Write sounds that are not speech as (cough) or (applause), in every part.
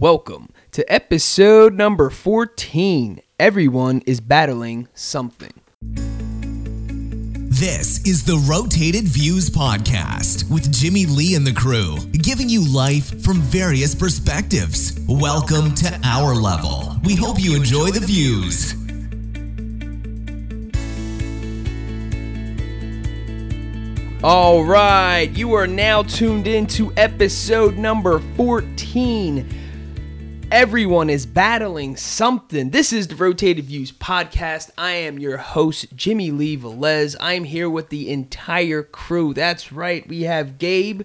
Welcome to episode number 14. Everyone is battling something. This is the Rotated Views Podcast with Jimmy Lee and the crew, giving you life from various perspectives. Welcome to our level. We hope you enjoy the views. All right, you are now tuned in to episode number 14. Everyone is battling something. This is the Rotated Views podcast. I am your host, Jimmy Lee Velez. I am here with the entire crew. That's right, we have Gabe,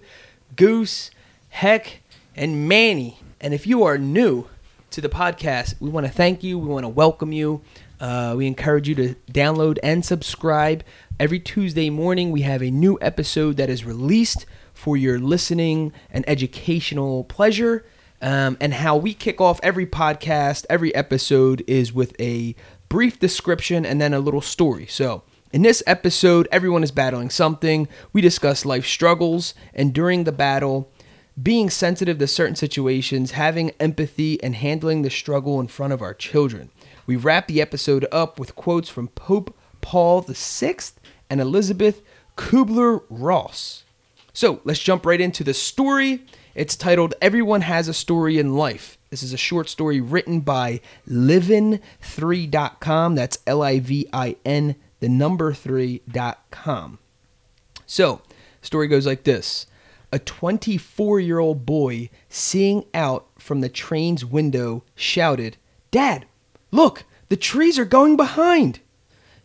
Goose, Heck, and Manny. And if you are new to the podcast, we want to thank you. We want to welcome you. Uh, we encourage you to download and subscribe. Every Tuesday morning, we have a new episode that is released for your listening and educational pleasure. Um, and how we kick off every podcast, every episode is with a brief description and then a little story. So, in this episode, everyone is battling something. We discuss life struggles, and during the battle, being sensitive to certain situations, having empathy, and handling the struggle in front of our children. We wrap the episode up with quotes from Pope Paul VI and Elizabeth Kubler Ross. So let's jump right into the story. It's titled Everyone Has a Story in Life. This is a short story written by livin3.com. That's L I V I N, the number 3.com. So, story goes like this A 24 year old boy seeing out from the train's window shouted, Dad, look, the trees are going behind.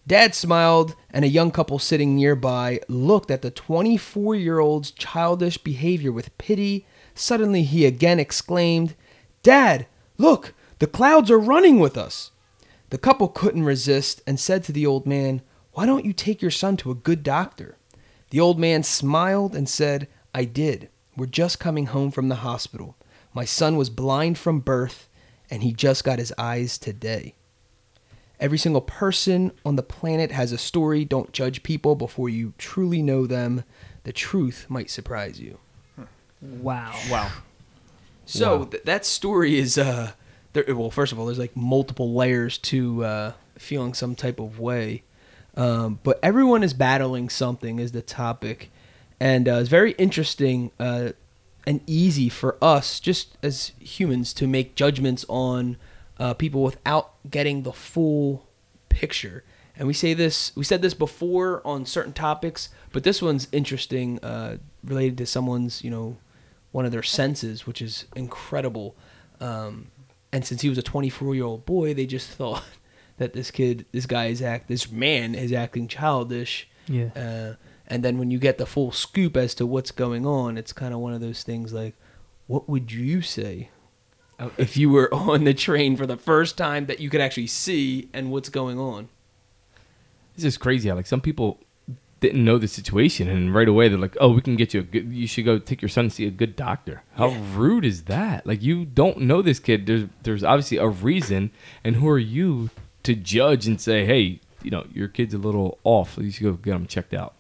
Dad smiled, and a young couple sitting nearby looked at the 24 year old's childish behavior with pity. Suddenly, he again exclaimed, Dad, look, the clouds are running with us. The couple couldn't resist and said to the old man, Why don't you take your son to a good doctor? The old man smiled and said, I did. We're just coming home from the hospital. My son was blind from birth, and he just got his eyes today. Every single person on the planet has a story. Don't judge people before you truly know them. The truth might surprise you. Wow. Wow. So th- that story is uh there well first of all there's like multiple layers to uh feeling some type of way. Um but everyone is battling something is the topic and uh, it's very interesting uh and easy for us just as humans to make judgments on uh, people without getting the full picture. And we say this, we said this before on certain topics, but this one's interesting, uh, related to someone's, you know, one of their senses, which is incredible. Um, and since he was a 24 year old boy, they just thought (laughs) that this kid, this guy is act, this man is acting childish. Yeah. Uh, and then when you get the full scoop as to what's going on, it's kind of one of those things like, what would you say if you were (laughs) on the train for the first time that you could actually see and what's going on? This is crazy like some people didn't know the situation and right away they're like, "Oh, we can get you a good. You should go take your son to see a good doctor." How Yeah. rude is that? Like you don't know this kid. There's there's obviously a reason, and who are you to judge and say, "Hey, you know your kid's a little off. You should go get him checked out."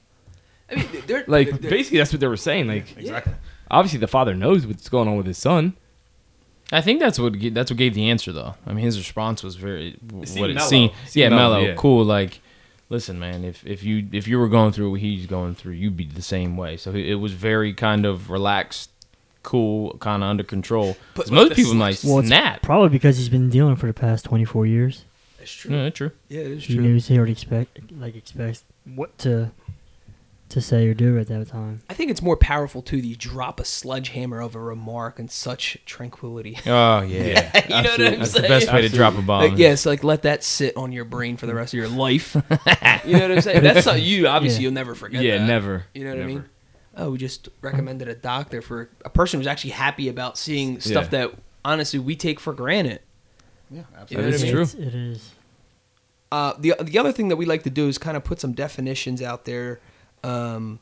I mean, they're Like they're- basically that's what they were saying. Like exactly. obviously the father knows what's going on with his son. I think that's what that's what gave the answer though. I mean, his response was very w- seemed what it mellow. seemed. Seemed Yeah, mellow, mellow, yeah. cool. Like, listen, man, if if you if you were going through what he's going through, you'd be the same way. So it was very kind of relaxed, cool, kind of under control. But- most the people might Well, it's snap. probably because he's been dealing for the past 24 years. That's true. Yeah, true. Yeah, it is He true. knew he already expect like expects what to to say or do at that time. I think it's more powerful too. that You drop a sledgehammer of a remark in such tranquility. Oh yeah, yeah (laughs) You know what I'm Absolutely. That's the best way to drop a bomb. Like, yes, like let that sit on your brain for the rest of your life. (laughs) you know what I'm saying? That's not you. Obviously, Yeah. you'll never forget. yeah, that. never. You know what I mean? Oh, we just recommended a doctor for a person who's actually happy about seeing stuff Yeah. that honestly we take for granted. Yeah, You know That what is I mean? true. It's- It is. Uh, the the other thing that we like to do is kind of put some definitions out there um,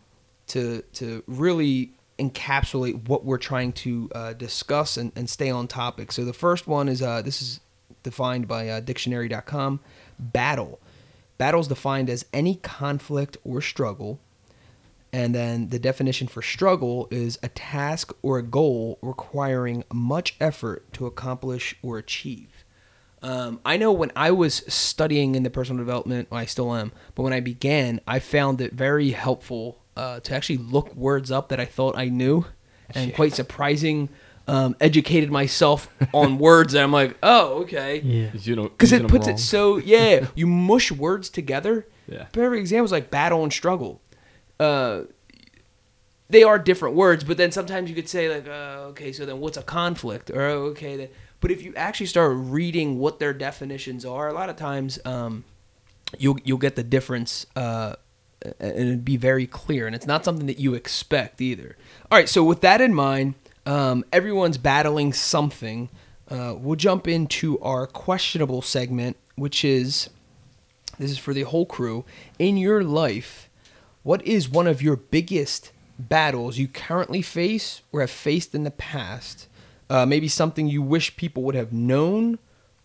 to to really encapsulate what we're trying to uh, discuss and, and stay on topic. So the first one is uh, this is defined by uh, dictionary.com battle. Battle is defined as any conflict or struggle And then the definition for struggle is a task or a goal requiring much effort to accomplish or achieve. Um, I know when I was studying in the personal development, well, I still am, but when I began, I found it very helpful uh, to actually look words up that I thought I knew, and quite surprising. Um, educated myself on (laughs) words, and I'm like, oh, okay, Yeah. You know, because it puts wrong. it so (laughs) yeah. You mush words together. Yeah. Perfect examples like battle and struggle. Uh, they are different words, but then sometimes you could say like, uh, okay, so then what's a conflict? Or oh, okay, then. But if you actually start reading what their definitions are, a lot of times um, you'll you'll get the difference, uh, and it'd be very clear. And it's not something that you expect either. All right, so with that in mind, um, everyone's battling something. Uh, we'll jump into our questionable segment, which is this is for the whole crew. In your life, what is one of your biggest battles you currently face or have faced in the past? Uh, maybe something you wish people would have known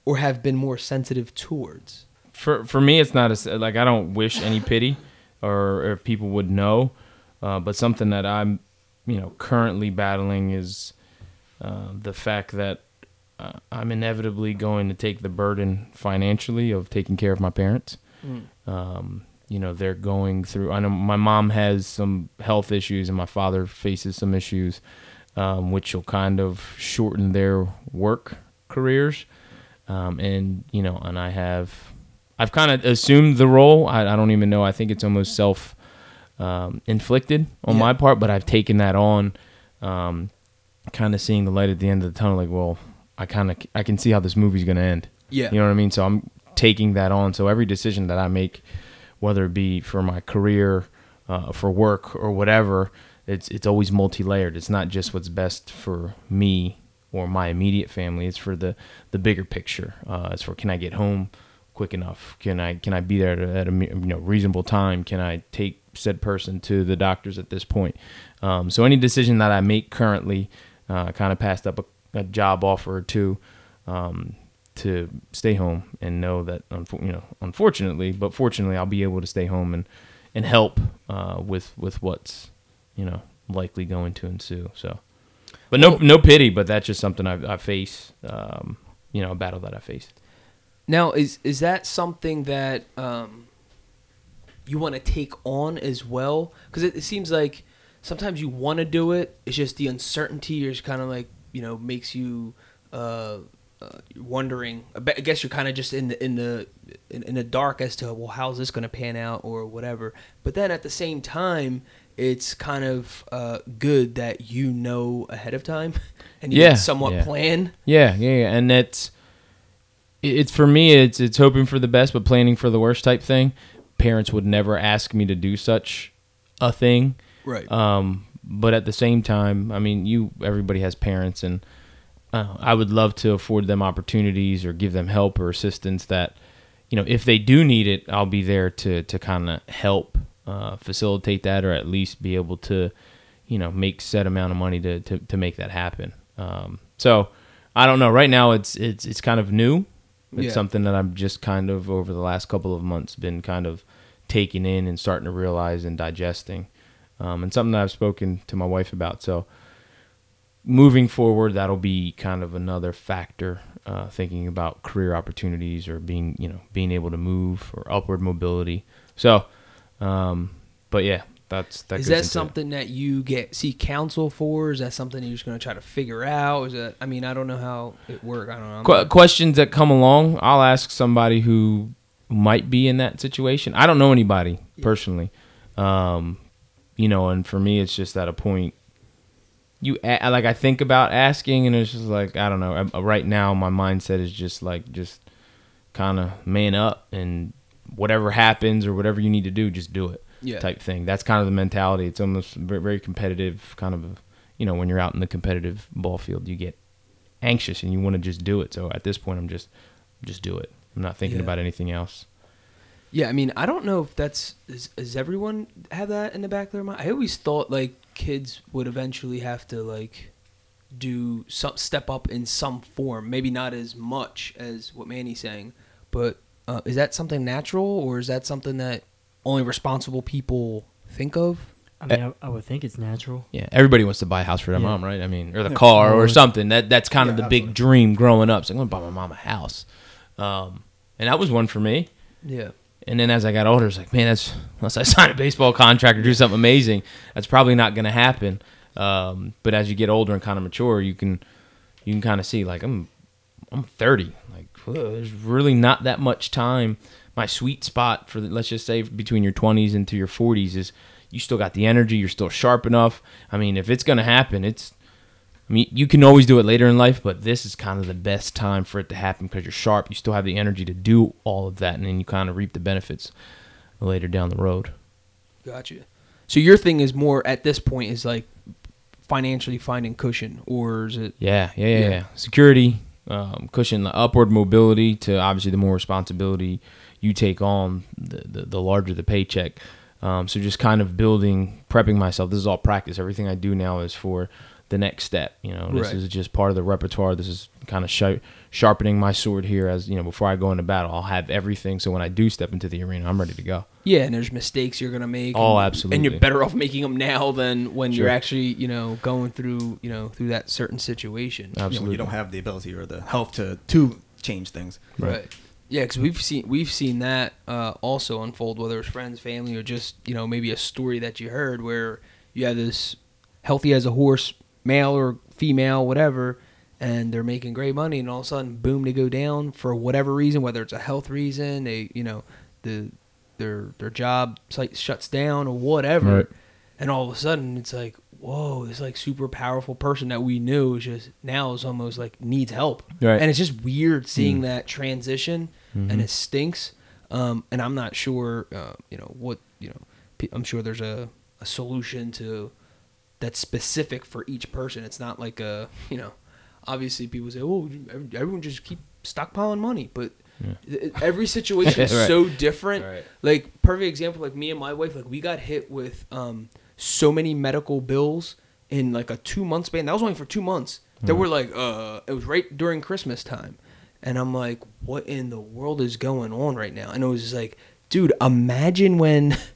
or have been more sensitive towards. for for me it's not a, like i don't wish any pity or, or people would know uh, but something that i'm you know currently battling is uh, the fact that uh, i'm inevitably going to take the burden financially of taking care of my parents um, you know they're going through i know my mom has some health issues and my father faces some issues um, which will kind of shorten their work careers. Um, and you know and i have i've kind of assumed the role. I, I don't even know. I think it's almost self um, inflicted on Yeah. my part but i've taken that on um, kind of seeing the light at the end of the tunnel like well i kind of i can see how this movie's going to end. Yeah. you know what i mean? So i'm taking that on. So every decision that i make whether it be for my career uh, for work or whatever it's it's always multi-layered. It's not just what's best for me or my immediate family. It's for the the bigger picture. Uh, it's for can i get home quick enough? Can i can i be there at a, you know reasonable time? Can i take said person to the doctors at this point? Um, so any decision that i make currently uh, kind of passed up a, a job offer or two um, to stay home and know that you know unfortunately but fortunately I'll be able to stay home and and help uh, with with what's you know likely going to ensue so but no no pity but that's just something I, I face um, you know a battle that I face Now, is is that something that um, you want to take on as well? Because it, it seems like sometimes you want to do it. It's just the uncertainty is kind of like you know makes you uh, uh, wondering. I I guess you're kind of just in the in the in, in the dark as to well, how's this going to pan out or whatever. But then at the same time, it's kind of uh, good that you know ahead of time (laughs) and you Yeah, can somewhat yeah. plan. Yeah, yeah, yeah. and it's it's for me. It's it's hoping for the best, but planning for the worst type thing. Parents would never ask me to do such a thing. Right. Um, but at the same time, I mean, you everybody has parents, and uh, I would love to afford them opportunities or give them help or assistance that, you know, if they do need it, I'll be there to to kind of help uh, facilitate that, or at least be able to, you know, make set amount of money to to, to make that happen. Um, so I don't know. Right now, it's it's it's kind of new. It's Yeah. something that I'm just kind of over the last couple of months been kind of taking in and starting to realize and digesting um, and something that I've spoken to my wife about. So moving forward, that'll be kind of another factor. Uh, thinking about career opportunities or being, you know, being able to move or upward mobility. So, um, but yeah, that's that. is that into it. something that you get seek counsel for? Is that something you're just going to try to figure out? Is that I mean I don't know how it works. I don't know. Qu- not- questions that come along, I'll ask somebody who might be in that situation. I don't know anybody personally, um, you know, and for me, it's just at a point. You a- like I think about asking, and it's just like I don't know. Uh, Right now, my mindset is just like just kind of man up, and whatever happens or whatever you need to do, just do it. Yeah. type thing. That's kind of the mentality. It's almost very, very competitive, kind of. You know, when you're out in the competitive ball field, you get anxious and you want to just do it. So at this point, I'm just just do it. I'm not thinking Yeah. about anything else. Yeah, I mean I don't know if that's is, does everyone have that in the back of their mind? I always thought like kids would eventually have to like do some step up in some form. Maybe not as much as what Manny's saying, but uh, is that something natural or is that something that only responsible people think of? I mean, I, I would think it's natural. Yeah, everybody wants to buy a house for their Yeah. mom, right? I mean, or the car or Or- something. That that's kind of Yeah, the big absolutely. dream growing up. So I'm gonna buy my mom a house, um, and that was one for me. Yeah. And then as I got older, it's like, man, that's unless I (laughs) sign a baseball contract or do something amazing, that's probably not going to happen. Um, but as you get older and kind of mature, you can you can kind of see like I'm I'm 30, like there's really not that much time. My sweet spot for the, let's just say between your 20s and to your 40s is you still got the energy, you're still sharp enough. I mean, if it's going to happen, it's I mean, you can always do it later in life, but this is kind of the best time for it to happen because you're sharp. You still have the energy to do all of that, and then you kind of reap the benefits later down the road. Gotcha. So your thing is more at this point is like financially finding cushion, or is it? Yeah, yeah, yeah. Yeah. yeah. Security, um, cushion, the upward mobility to obviously the more responsibility you take on, the, the, the larger the paycheck. Um, so just kind of building, prepping myself. This is all practice. Everything I do now is for the next step. You know, this Right. is just part of the repertoire. This is kind of sh- sharpening my sword here. As you know, before I go into battle, I'll have everything. So when I do step into the arena, I'm ready to go. Yeah, and there's mistakes you're gonna make. Oh, and- absolutely. And you're better off making them now than when you're actually, you know, going through, you know, through that certain situation. You know, Absolutely. you don't have the ability or the health to to change things. Right. Yeah, because we've seen we've seen that uh, also unfold, whether it's friends, family, or just you know maybe a story that you heard where you have this healthy as a horse, male or female, whatever, and they're making great money, and all of a sudden, boom, they go down for whatever reason, whether it's a health reason, they you know the their their job site shuts down or whatever, Right. and all of a sudden it's like. Whoa, this like super powerful person that we knew is just now is almost like needs help. Right. And it's just weird seeing that transition, and it stinks. Um, and I'm not sure, uh, you know, what you know. I'm sure there's a, a solution to that's specific for each person. It's not like a, you know, obviously people say, oh, everyone just keep stockpiling money, but th- every situation is (laughs) Right. so different. Right. Like perfect example, like me and my wife, like we got hit with um, so many medical bills in like a two month span. That was only for two months. That were like, uh, it was right during Christmas time, and I'm like, what in the world is going on right now? And it was just like, dude, imagine when. (laughs)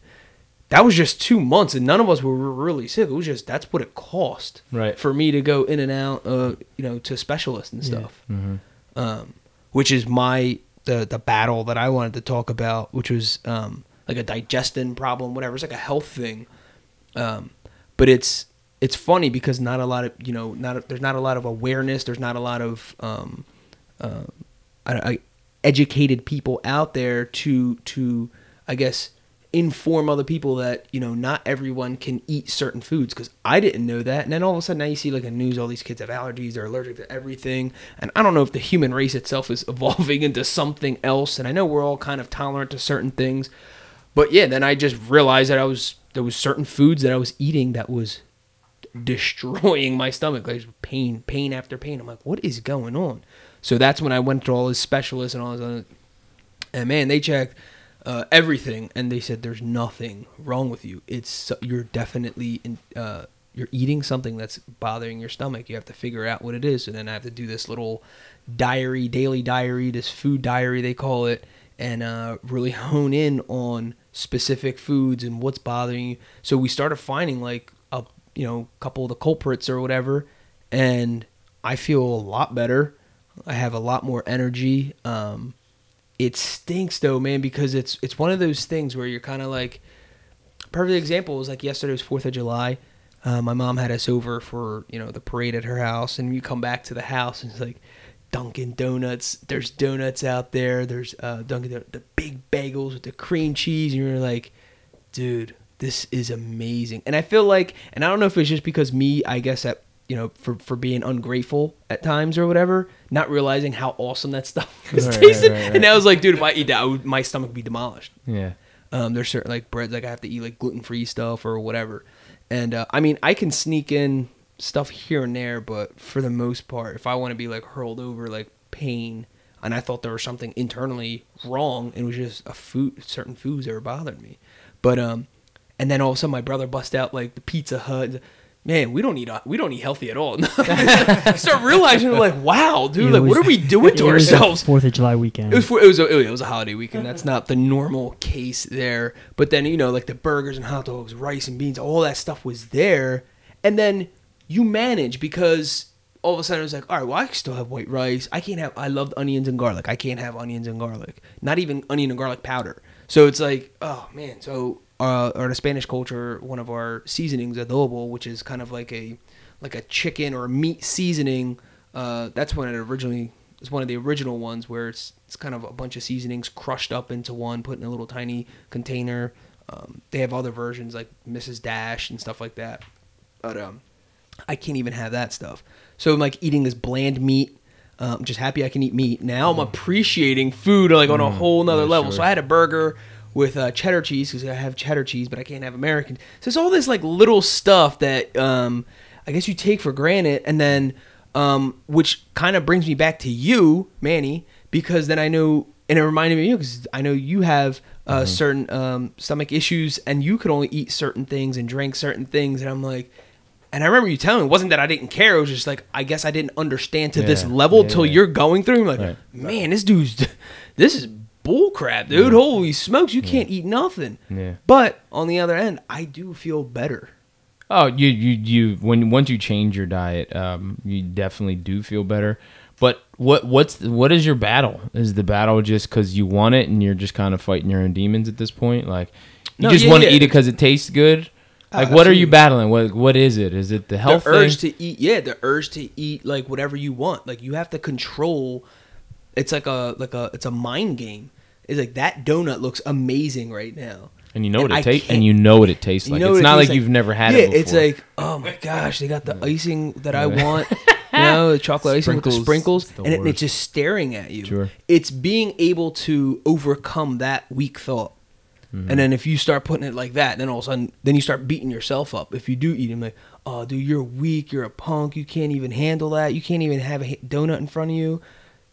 That was just two months, and none of us were really sick. It was just that's what it cost Right. for me to go in and out, uh, you know, to specialists and Yeah. stuff um, which is my the the battle that I wanted to talk about, which was um, like a digestion problem, whatever. It's like a health thing, um, but it's it's funny because not a lot of you know not there's not a lot of awareness. There's not a lot of um, uh, I, I, educated people out there to to I guess inform other people that you know not everyone can eat certain foods because I didn't know that. And then all of a sudden now you see like in news all these kids have allergies they're allergic to everything. And I don't know if the human race itself is (laughs) evolving into something else. And I know we're all kind of tolerant to certain things. But yeah then I just realized that I was there was certain foods that I was eating that was destroying (laughs) my stomach. Like pain pain after pain. I'm like what is going on? So that's when I went to all these specialists and all this other and man, they checked uh, everything, and they said there's nothing wrong with you. It's you're definitely in, uh, you're eating something that's bothering your stomach. You have to figure out what it is, and then I have to do this little diary, daily diary, this food diary they call it, and uh, really (laughs) hone in on specific foods and what's bothering you. So we started finding like a you know couple of the culprits or whatever, and I feel a lot better. I have a lot more energy. Um, it stinks though, man, because it's it's one of those things where you're kind of like. Perfect example was like yesterday was Fourth of July. Uh, my mom had us over for you know the parade at her house, and you come back to the house and it's like Dunkin' Donuts. There's donuts out there. There's uh, Dunkin' the big bagels with the cream cheese, and you're like, dude, this is amazing. And I feel like, and I don't know if it's just because me, I guess at you know for for being ungrateful at times or whatever, not realizing how awesome that stuff (laughs) is Right, tasted. right, right. And I was like, dude, if I eat that, I would, my stomach would be demolished. Yeah. Um, there's certain like breads like I have to eat like gluten free stuff or whatever. And uh, I mean, I can sneak in stuff here and there, but for the most part, if I want to be like hurled over like pain, and I thought there was something internally wrong, and it was just a food, certain foods that were bothering me. But um, and then all of a sudden my brother bust out like the Pizza Hut. Man, we don't need uh, we don't eat healthy at all. (laughs) (laughs) Start realizing like, wow, dude, It like was- what are we doing to it was ourselves? Fourth of July weekend. It was for, it was a, oh, it was a holiday weekend. That's not the normal case there. But then you know, like the burgers and hot dogs, rice and beans, all that stuff was there, and then you manage because all of a sudden it was like, all right, well, I can still have white rice. I can't have. I loved onions and garlic. I can't have onions and garlic. Not even onion and garlic powder. So it's like, oh man. So uh, or the Spanish culture, one of our seasonings, adobo, which is kind of like a like a chicken or a meat seasoning. Uh, that's when it originally it's one of the original ones where it's it's kind of a bunch of seasonings crushed up into one, put in a little tiny container. Um, they have other versions like Mrs. Dash and stuff like that, but um, I can't even have that stuff. So I'm like eating this bland meat. Um, I'm just happy I can eat meat. Now I'm appreciating food like on a whole nother yeah, level. sure. So I had a burger with uh, cheddar cheese because I have cheddar cheese, but I can't have American. So it's all this like little stuff that um, I guess you take for granted, and then um, which kind of brings me back to you, Manny, because then I know, and it reminded me of you because I know you have uh, certain um, stomach issues, and you could only eat certain things and drink certain things, and I'm like. And I remember you telling me it wasn't that I didn't care. It was just like I guess I didn't understand to this level yeah, till yeah. you're going through. I'm like, Right. man, this dude's (laughs) this is bull crap, dude. Holy smokes, you can't eat nothing. Yeah. But on the other end, I do feel better. Oh, you you you when once you change your diet, um, you definitely do feel better. But what what's what is your battle? Is the battle just because you want it and you're just kind of fighting your own demons at this point? Like you No, just yeah, want to yeah. eat it because it tastes good. Oh, Like what are you battling? What what is it? Is it the health the urge thing? to eat, yeah, the urge to eat like whatever you want. Like you have to control. It's like a like a it's a mind game. It's like that donut looks amazing right now. and you know what it tastes. And you know what it tastes You like. know it's it not like tastes you've never had yeah, it before. it's like, oh my gosh, they got the icing that I want. (laughs) you know, the chocolate icing with the Sprinkles, sprinkles, the and it, it's just staring at you. Sure. It's being able to overcome that weak thought. Mm-hmm. And then if you start putting it like that, then all of a sudden, then you start beating yourself up. If you do eat them, like, oh, dude, you're weak. You're a punk. You can't even handle that. You can't even have a donut in front of you.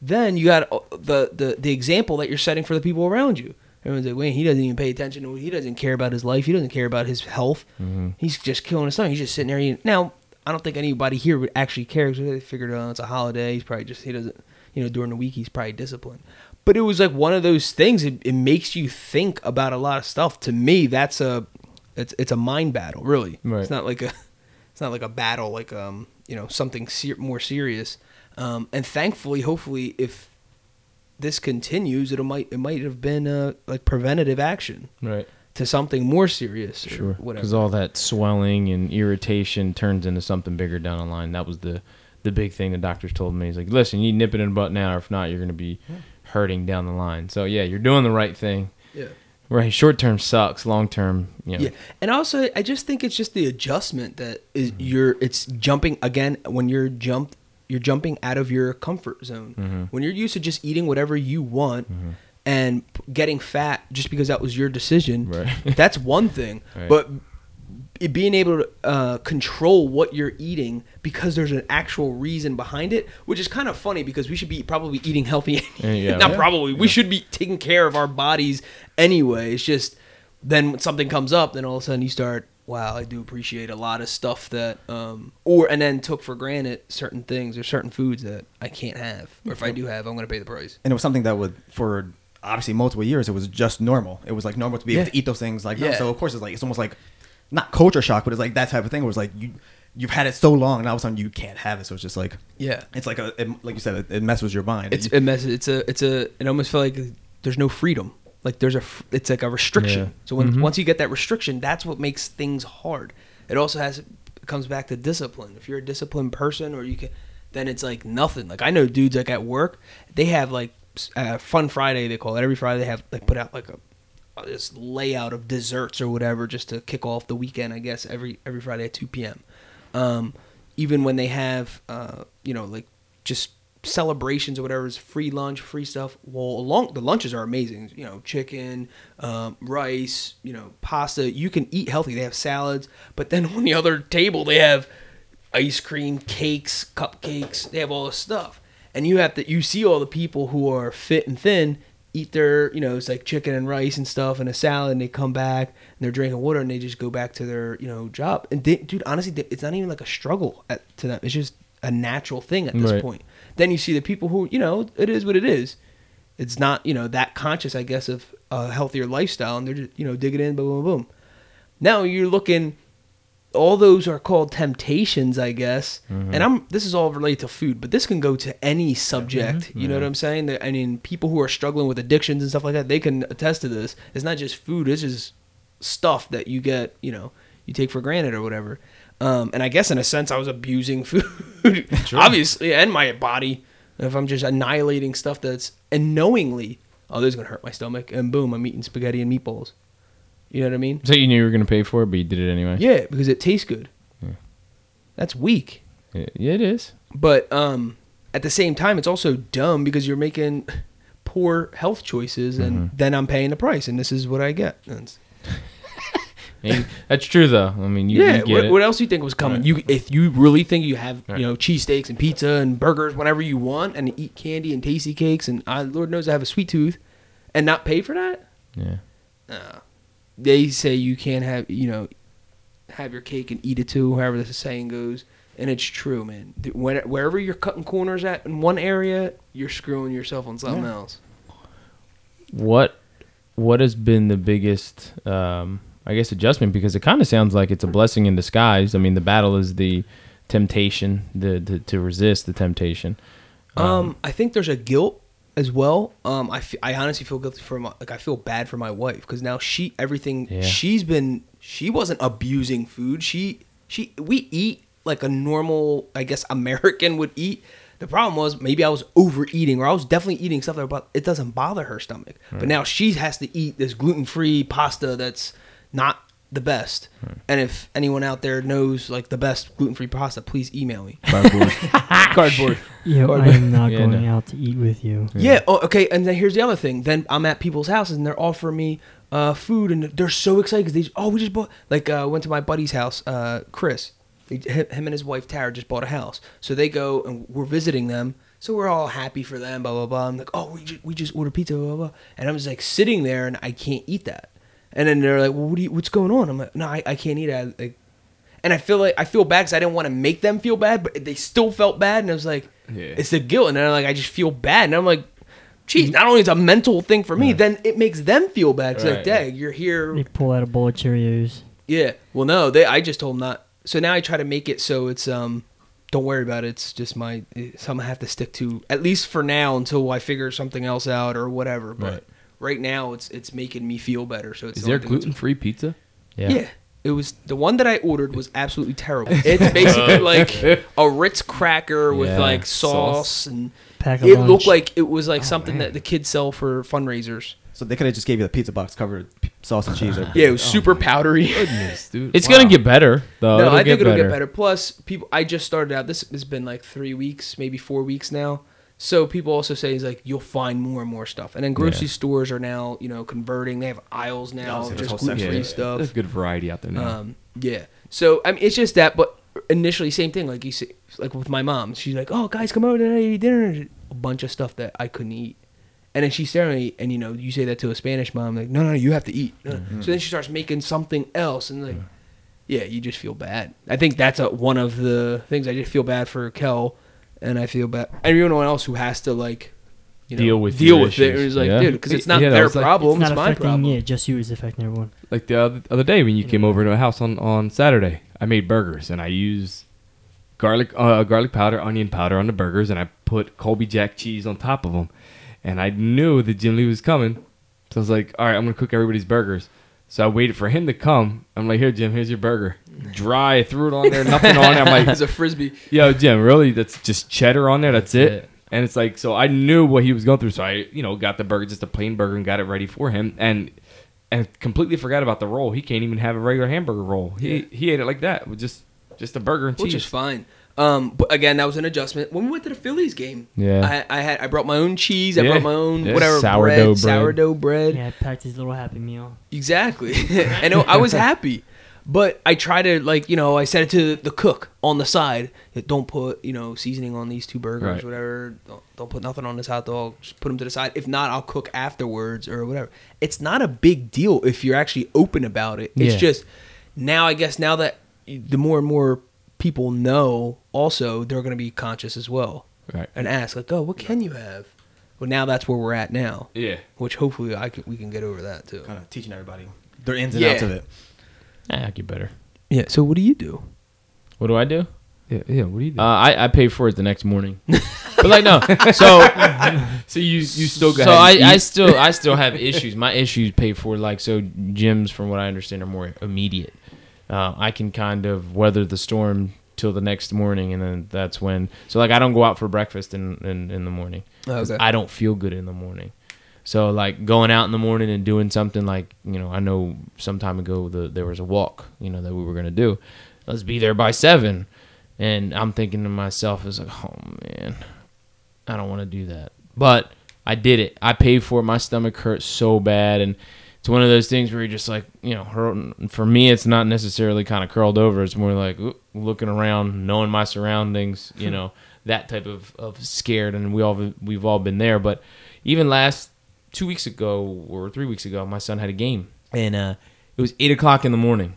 Then you got uh, the, the the example that you're setting for the people around you. Everyone's like, wait, he doesn't even pay attention. to He doesn't care about his life. He doesn't care about his health. He's just killing his son. He's just sitting there eating. Now, I don't think anybody here would actually care because they figured, oh, it's a holiday. He's probably just, he doesn't, you know, during the week, he's probably disciplined. But it was like one of those things. It, it makes you think about a lot of stuff. To me, that's a, it's it's a mind battle. Really, Right. it's not like a, (laughs) it's not like a battle like um you know something ser- more serious. Um, and thankfully, hopefully, if this continues, it might it might have been uh like preventative action right. to something more serious. Or Sure. whatever. Because all that swelling and irritation turns into something bigger down the line. That was the the big thing the doctors told me. He's like, listen, you nip it in the butt now, or if not, you're going to be hurting down the line. So yeah, you're doing the right thing. yeah. Right. Short term sucks. Long term, you know, Yeah, and also I just think it's just the adjustment that is Mm-hmm. you're it's jumping again when you're jumped you're jumping out of your comfort zone Mm-hmm. when you're used to just eating whatever you want and p- getting fat just because that was your decision. Right. (laughs) That's one thing, (laughs) Right. but it being able to uh, control what you're eating because there's an actual reason behind it, which is kind of funny because we should be probably eating healthy. (laughs) Yeah, yeah. Not Yeah. probably. We should be taking care of our bodies anyway. It's just then when something comes up, then all of a sudden you start. Wow, I do appreciate a lot of stuff that, um, or and then took for granted certain things or certain foods that I can't have, or if I do have, I'm gonna pay the price. and it was something that would for obviously multiple years it was just normal it was like normal to be able Yeah. to eat those things like Yeah. so of course it's like it's almost like not culture shock but it's like that type of thing where it's like you you've had it so long and all of a sudden you can't have it so it's just like Yeah, it's like a it, like you said it, it messes your mind it's a mess. It's a it's a. It almost feel like there's no freedom. Like there's a It's like a restriction. Yeah. So when once you get that restriction, that's what makes things hard. It also has it comes back to discipline. If you're a disciplined person, or you can, then it's like nothing. Like I know dudes like at work, they have like s- uh, Fun Friday. They call it every Friday. They have they put out like a uh, this layout of desserts or whatever just to kick off the weekend. I guess every every Friday at two p.m. Um, even when they have uh, you know like just celebrations or whatever is free lunch, free stuff. Well, along the lunches are amazing. You know, chicken, um, rice, you know, pasta. You can eat healthy. They have salads, but then (laughs) on the other table they have ice cream, cakes, cupcakes. They have all this stuff, and you have to you see all the people who are fit and thin eat their, you know, it's like chicken and rice and stuff and a salad, and they come back and they're drinking water and they just go back to their, you know, job. And they, dude, honestly, it's not even like a struggle at, to them. It's just a natural thing at this Right. point. Then you see the people who, you know, it is what it is. It's not, you know, that conscious, I guess, of a healthier lifestyle, and they're just, you know, digging in, boom, boom, boom. Now you're looking all those are called temptations, I guess. Mm-hmm. And I'm this is all related to food, but this can go to any subject. You know what I'm saying? I mean, people who are struggling with addictions and stuff like that, they can attest to this. It's not just food; it's just stuff that you get, you know, you take for granted or whatever. Um, and I guess in a sense, I was abusing (laughs) food, obviously, and my body. If I'm just annihilating stuff that's and knowingly, oh, this is gonna hurt my stomach, and boom, I'm eating spaghetti and meatballs. You know what I mean? So you knew you were gonna pay for it, but you did it anyway. Yeah, because it tastes good. That's weak. Yeah, yeah, it is. But um, at the same time, it's also dumb because you're making (laughs) poor health choices, and then I'm paying the price, and this is what I get. That's- And that's true though. I mean, you, yeah. you get What, it. what else do you think was coming? Right. You, if you really think you have, Right. you know, cheesesteaks and pizza and burgers whatever you want, and eat candy and tasty cakes, and I, Lord knows I have a sweet tooth, and not pay for that, yeah. uh, they say you can't have, you know, have your cake and eat it too, however the saying goes. And it's true, man. When, wherever you're cutting corners at in one area, you're screwing yourself on something Yeah. else. What what has been the biggest um I guess adjustment because it kind of sounds like it's a blessing in disguise. I mean, the battle is the temptation, the, the to resist the temptation. Um, I think there's a guilt as well. Um, I, f- I honestly feel guilty for my like I feel bad for my wife because now she everything Yeah. she's been she wasn't abusing food. She she we eat like a normal I guess American would eat. The problem was maybe I was overeating or I was definitely eating stuff that but it doesn't bother her stomach. But now she has to eat this gluten free pasta that's not the best. And if anyone out there knows like the best gluten free pasta, please email me. Cardboard. (laughs) Cardboard. Yo, I am not Yeah, going no. out to eat with you. Yeah. Oh, okay. And then here's the other thing. Then I'm at people's houses and they're offering me uh, food, and they're so excited because they oh we just bought like uh, went to my buddy's house, uh, Chris. Him him and his wife Tara just bought a house, so they go and we're visiting them. So we're all happy for them. Blah blah blah. I'm like, oh, we just, we just ordered pizza. Blah, blah blah. And I'm just like sitting there and I can't eat that. And then they're like, well, what do you, what's going on? I'm like, no, I, I can't eat it. I, like, and I feel like I feel bad because I didn't want to make them feel bad, but they still felt bad, and I was like, Yeah. it's the guilt, and then like I just feel bad, and I'm like, geez, not only is it a mental thing for me, then it makes them feel bad. Cause like, Right. dang, you're here, They pull out a bowl of Cheerios. yeah. Well, no, they. I just told them not. So now I try to make it so it's um, don't worry about it. It's just my it's something I have to stick to at least for now until I figure something else out or whatever. But Right. Right, now it's it's making me feel better. So it's Is the there only thing that's- gluten free pizza? yeah. Yeah. It was the one that I ordered was absolutely terrible. (laughs) It's basically (laughs) like a Ritz cracker with Yeah, like sauce, sauce. and Pack it lunch. looked like it was like Oh, something man. that the kids sell for fundraisers. So they could have just gave you the pizza box covered with sauce and cheese. (laughs) Yeah, it was oh, super powdery. Goodness, dude. It's Wow. gonna get better though. no, It'll I think get it'll better. get better. Plus, people, I just started out. This has been like three weeks, maybe four weeks now. So people also say is like you'll find more and more stuff, and then grocery Yeah. stores are now you know converting. They have aisles now Yeah, of there's just whole gluten free Yeah, stuff. There's good variety out there now. Um, yeah. So I mean, it's just that. But initially, same thing. Like you see, like with my mom, she's like, "Oh, guys, come over today, eat dinner." A bunch of stuff that I couldn't eat, and then she's staring at me, and you know, you say that to a Spanish mom, like, "No, no, you have to eat." Mm-hmm. So then she starts making something else, and like, yeah, you just feel bad. I think that's a, one of the things. I just feel bad for Kel, and I feel bad And everyone else who has to like. You know, Deal with deal your with it. issues. It's like, Yeah. dude, because it's not Yeah, their was like- problem. it's It's, not my problem. yeah, just you. is affecting everyone. like the other, other day when you came over to a house on, on Saturday, I made burgers and I used garlic uh, garlic powder, onion powder on the burgers, and I put Colby Jack cheese on top of them. And I knew that Jim Lee was coming, so I was like, "All right, I'm gonna cook everybody's burgers." So I waited for him to come. I'm like, "Here, Jim, here's your burger." Dry, I threw it on there, nothing on it. I'm like, (laughs) it's a frisbee. Yo, Jim, really? That's just cheddar on there. That's, That's it? it. And it's like, so I knew what he was going through. So I, you know, got the burger, just a plain burger, and got it ready for him. And and completely forgot about the roll. He can't even have a regular hamburger roll. He he ate it like that with just just a burger and cheese. which is fine. Um, but again, that was an adjustment. When we went to the Phillies game, Yeah. I, I had I brought my own cheese. I Yeah. brought my own Yeah. whatever Sourdough bread, bread. sourdough bread. Yeah, I packed his little Happy Meal. Exactly. (laughs) and I was happy. But I try to like you know I said it to the cook on the side. Don't put you know seasoning on these two burgers, Right. whatever. Don't, don't put nothing on this hot dog. Just put them to the side. If not, I'll cook afterwards or whatever. It's not a big deal if you're actually open about it. It's Yeah. just now I guess now that the more and more people know, also they're going to be conscious as well Right. and ask like, oh, what can you have? Well, now that's where we're at now. Yeah. Which hopefully I can, we can get over that too. Kind of teaching everybody their ins and Yeah. outs of it. Ah, I get better. Yeah. So what do you do? What do I do? Yeah. Yeah. What do you do? Uh, I, I pay for it the next morning. (laughs) but like no, so (laughs) so you you still got so I, I still I still have (laughs) issues. My issues pay for like so Jim's from what I understand are more immediate. Uh, I can kind of weather the storm till the next morning, and then that's when. So like I don't go out for breakfast in in, in the morning. Okay. I don't feel good in the morning. So like going out in the morning and doing something like you know I know some time ago the, there was a walk you know that we were gonna do. Let's be there by seven, and I'm thinking to myself, it's like oh man, I don't want to do that, but I did it. I paid for it. My stomach hurt so bad, and it's one of those things where you're just like you know for me it's not necessarily kind of curled over. It's more like ooh, looking around, knowing my surroundings, you (laughs) know that type of, of scared, and we all we've all been there, but even last two weeks ago or three weeks ago, my son had a game, and uh, it was eight o'clock in the morning.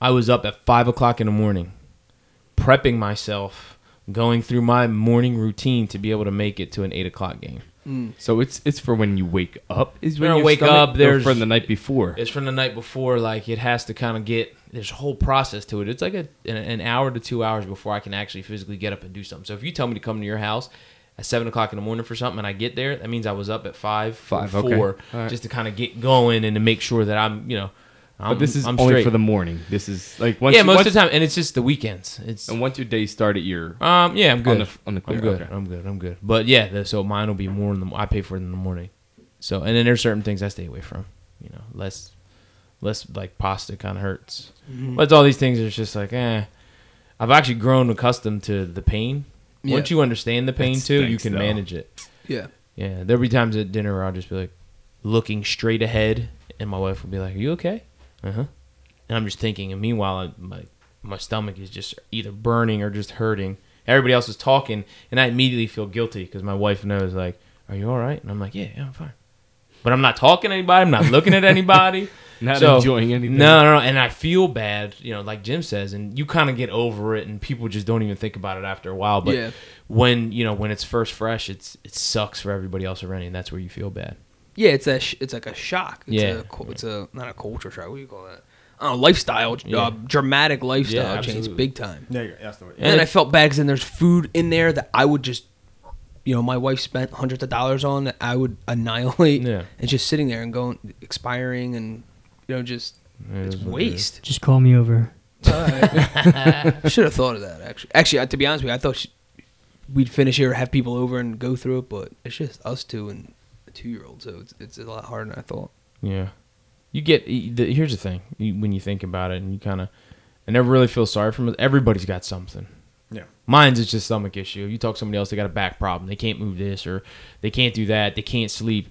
I was up at five o'clock in the morning, prepping myself, going through my morning routine to be able to make it to an eight o'clock game. So it's it's for when you wake up. Is when When I wake stomach- up, or there's- from the night before. It's from the night before. Like it has to kind of get. There's a whole process to it. It's like a, an, an hour to two hours before I can actually physically get up and do something. So if you tell me to come to your house at seven o'clock in the morning for something, and I get there, that means I was up at five, Five, or okay. four, All right. just to kind of get going and to make sure that I'm, you know, I'm, but this is I'm only straight. for the morning. This is like once yeah, you- most once, of the time, and it's just the weekends. It's And once your day started, you're um, yeah, I'm good. on the on the clear. I'm good. Okay. I'm good. I'm good. But yeah, the, so mine will be more in the. I pay for it in the morning. So and then there's certain things I stay away from. You know, less, less like pasta kind of hurts. Mm-hmm. But all these things. It's just like eh. I've actually grown accustomed to the pain. Yeah. Once you understand the pain That too, you stinks, can though. manage it. Yeah. Yeah, there'll be times at dinner where I'll just be like looking straight ahead, and my wife will be like, "Are you okay?" Uh huh. And I'm just thinking, and meanwhile, I, my my stomach is just either burning or just hurting. Everybody else is talking, and I immediately feel guilty because my wife knows, like, "Are you all right?" And I'm like, "Yeah, yeah, I'm fine." But I'm not talking to anybody. I'm not looking at anybody. (laughs) Not So- enjoying anything. No, no, no. And I feel bad, you know, like Jim says, and you kind of get over it, and people just don't even think about it after a while. But Yeah. when you know when it's first fresh, it's it sucks for everybody else around you, and that's where you feel bad. Yeah, it's a sh- it's like a shock. It's Yeah. a, it's a not a culture shock. What do you call that? I don't know, lifestyle, Yeah. uh, dramatic lifestyle Yeah, change, big time. Yeah, yeah, that's the word. And then it- I felt bad because then there's food in there that I would just, you know, my wife spent hundreds of dollars on that I would annihilate. Yeah. And just sitting there and going, expiring and, you know, just, It it's is what it is. waste. Just call me over. I should have thought of that, actually. Actually, to be honest with you, I thought she, we'd finish here, have people over and go through it, but it's just us two and a two year old, so it's, it's a lot harder than I thought. Yeah, you get. The, here's the thing: when you think about it, and you kind of, I never really feel sorry for them. Everybody's got something. Yeah. Mine's is just stomach issue. You talk to somebody else, they got a back problem. They can't move this, or they can't do that. They can't sleep.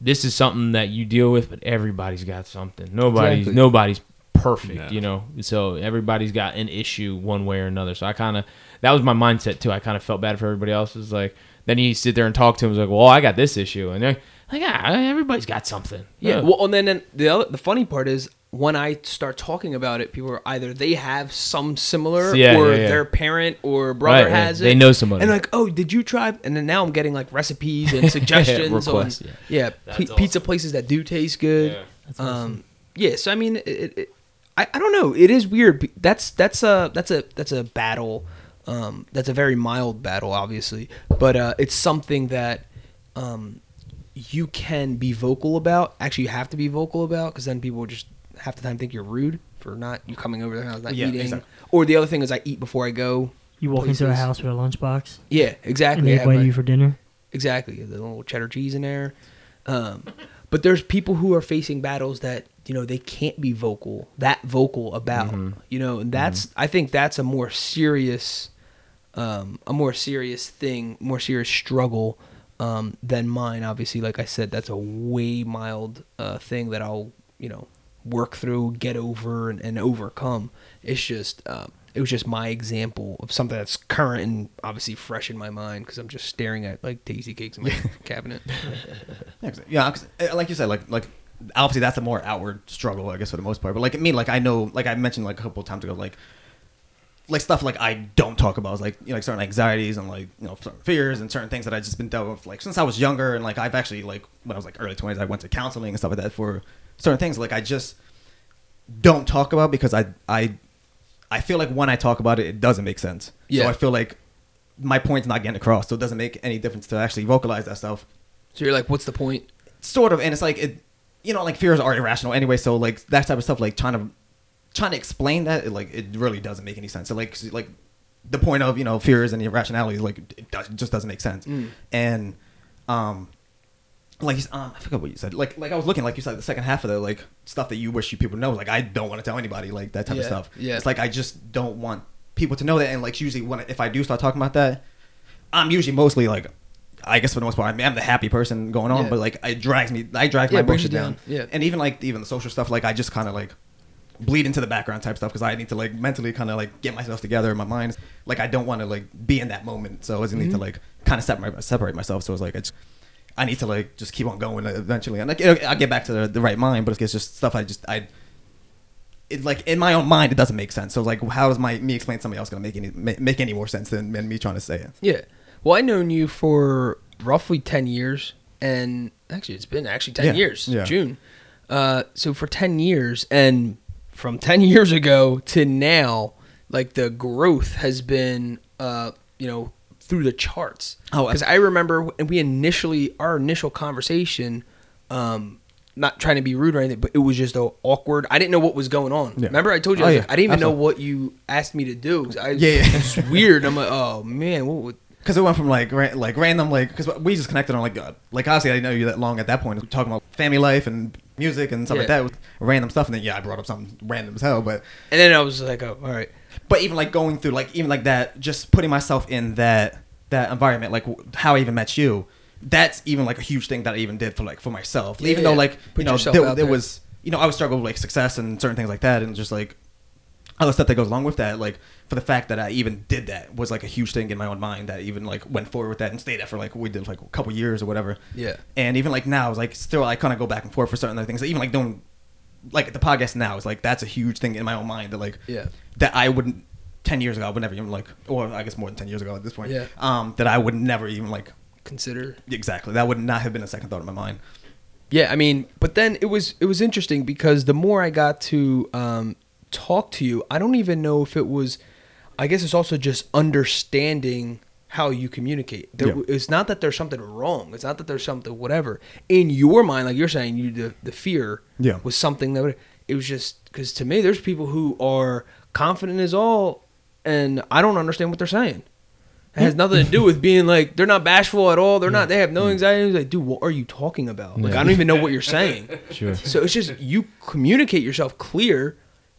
This is something that you deal with, but everybody's got something. Nobody's Exactly. nobody's perfect, No. you know. So everybody's got an issue one way or another. So I kind of that was my mindset too. I kind of felt bad for everybody else. It's like then you sit there and talk to him. It's like, well, I got this issue, and they're like, ah, everybody's got something. Yeah. Well, and then, then the other, the funny part is when I start talking about it, people are either they have some similar, Yeah, or yeah, yeah. their parent or brother Right, yeah. has it. They know somebody. and like, oh, did you try? And then now I'm getting like recipes and (laughs) suggestions Requests, on yeah. yeah, That's awesome. pizza places that do taste good. Yeah. Um, awesome. yeah. So I mean, it, it, it, I I don't know. It is weird. That's that's a that's a that's a battle. Um, that's a very mild battle, obviously, but uh, it's something that um, you can be vocal about. Actually, you have to be vocal about because then people just half the time think you're rude for not you coming over their house not Yeah, eating. exactly. Or the other thing is I eat before I go. You walk into a places. house with a lunchbox Yeah, and exactly. they I have invite my- you for dinner. Exactly, the little cheddar cheese in there. Um, but there's people who are facing battles that you know they can't be vocal, that vocal about. You know, and that's I think that's a more serious, um, a more serious thing, more serious struggle um, than mine. Obviously, like I said, that's a way mild uh, thing that I'll you know work through, get over, and, and overcome. It's just um, it was just my example of something that's current and obviously fresh in my mind because I'm just staring at like daisy cakes in my (laughs) cabinet. Yeah, 'cause- yeah, 'cause, uh, like you said, like like obviously that's a more outward struggle, I guess, for the most part. But like me, like I know, like I mentioned like a couple of times ago, like like stuff like I don't talk about, is like you know, like certain anxieties and like you know certain fears and certain things that I've just been dealt with like since I was younger, and like I've actually like when I was like early twenties, I went to counseling and stuff like that for certain things. Like I just don't talk about because I I I feel like when I talk about it, it doesn't make sense. Yeah. So I feel like my point's not getting across, so it doesn't make any difference to actually vocalize that stuff so you're like, what's the point? sort of and it's like it you know like fears are irrational anyway so like that type of stuff like trying to trying to explain that it, like it really doesn't make any sense so like like the point of you know fears and irrationality like it, does, it just doesn't make sense Mm. and um like uh, I forgot what you said. Like like I was looking like you said the second half of the like stuff that you wish you people know. Like I don't want to tell anybody like that type of stuff. yeah. It's like I just don't want people to know that. And like usually when if I do start talking about that, I'm usually mostly like I guess for the most part I mean, I'm the happy person going on, Yeah. but like it drags me. I drag Yeah, my bullshit down. down. Yeah. And even like even the social stuff like I just kind of like bleed into the background type stuff because I need to like mentally kind of like get myself together in my mind. Like I don't want to like be in that moment, so I just need Mm-hmm. to like kind of separate separate myself. So it's like it's I need to like just keep on going eventually, and like I'll get back to the, the right mind. But it's just stuff I just I. It, like in my own mind, it doesn't make sense. So like, how is my me explain to somebody else gonna make any make, make any more sense than, than me trying to say it? Yeah. Well, I known you for roughly ten years, and actually, it's been actually ten Yeah, years. yeah. June. Uh, so for ten years, and from ten (laughs) years ago to now, like the growth has been, uh, you know, through the charts. Oh, because I remember and we initially our initial conversation. Um, not trying to be rude or anything, but it was just awkward. I didn't know what was going on. Yeah. Remember, I told you Oh, I, yeah. like, I didn't even know what you asked me to do. I, Yeah, yeah. it's (laughs) weird. I'm like, oh man, what would (laughs) Because it went from like ra- like random like because we just connected on like uh, like obviously I didn't know you that long at that point. We were talking about family life and music and stuff like Yeah. that, random stuff. And then yeah, I brought up something random as hell. But And then I was like, oh, all right. But even like going through like even like that, just putting myself in that that environment, like how I even met you. That's even like a huge thing that I even did for like for myself. Yeah, even yeah. though like Put you know there, there was you know I was struggling with like success and certain things like that, and just like other stuff that goes along with that. Like for the fact that I even did that was like a huge thing in my own mind that even like went forward with that and stayed there for like we did like a couple years or whatever. Yeah. And even like now, it's like still I kind of go back and forth for certain other things. Even like doing like the podcast now is like that's a huge thing in my own mind that like Yeah. that I wouldn't ten years ago I would never even like or I guess more than ten years ago at this point. Yeah. Um, that I would never even like Consider. exactly that would not have been a second thought in my mind. Yeah, I mean, but then it was it was interesting because the more I got to um, talk to you, I don't even know if it was. I guess it's also just understanding how you communicate. There, Yeah. It's not that there's something wrong. It's not that there's something whatever in your mind, like you're saying, you the the fear Yeah. was something that would, it was just because to me, there's people who are confident as all, and I don't understand what they're saying. It has nothing to do with being like they're not bashful at all. They're not. They have no anxiety. It's Like, dude, what are you talking about? Like, Yeah. I don't even know what you're (laughs) saying. Sure. So it's just you communicate yourself clear,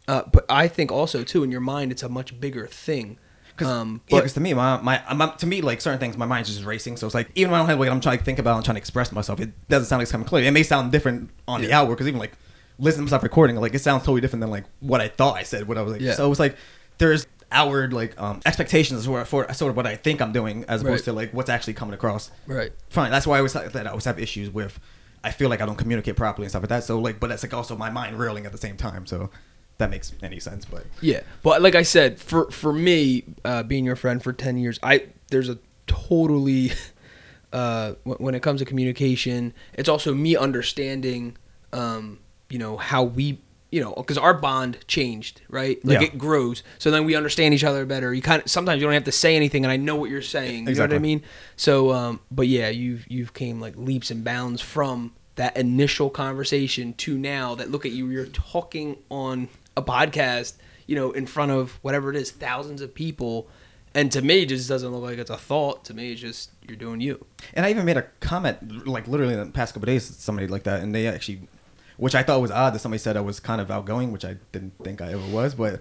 uh, but I think also too in your mind it's a much bigger thing. Cause, Um, yeah, but 'cause to me, my, my, my, to me, like certain things, my mind's just racing. So it's like even when I don't have what I'm trying to think about and trying to express myself, it doesn't sound like it's coming clear. It may sound different on the Yeah. hour because even like listening to myself recording, like it sounds totally different than like what I thought I said. What I was like, Yeah. so it's like there's outward like um, expectations for, for sort of what I think I'm doing as opposed Right. to like what's actually coming across. right. Fine. That's why I always that I always have issues with. I feel like I don't communicate properly and stuff like that. So like, but it's like also my mind reeling at the same time. So that makes any sense. But Yeah, but like I said, for for me, uh, being your friend for ten years, I there's a totally (laughs) uh, when, when it comes to communication, it's also me understanding, um, you know, how we, you know, because our bond changed, right? Like Yeah. it grows, so then we understand each other better. You kind of sometimes you don't have to say anything, and I know what you're saying. You know what I mean? So, um, but yeah, you've you've came like leaps and bounds from that initial conversation to now that look at you, you're talking on a podcast, you know, in front of whatever it is, thousands of people. And to me, it just doesn't look like it's a thought. To me, it's just you're doing you. And I even made a comment, like literally in the past couple days, somebody like that, and they actually, which I thought was odd that somebody said I was kind of outgoing, which I didn't think I ever was, but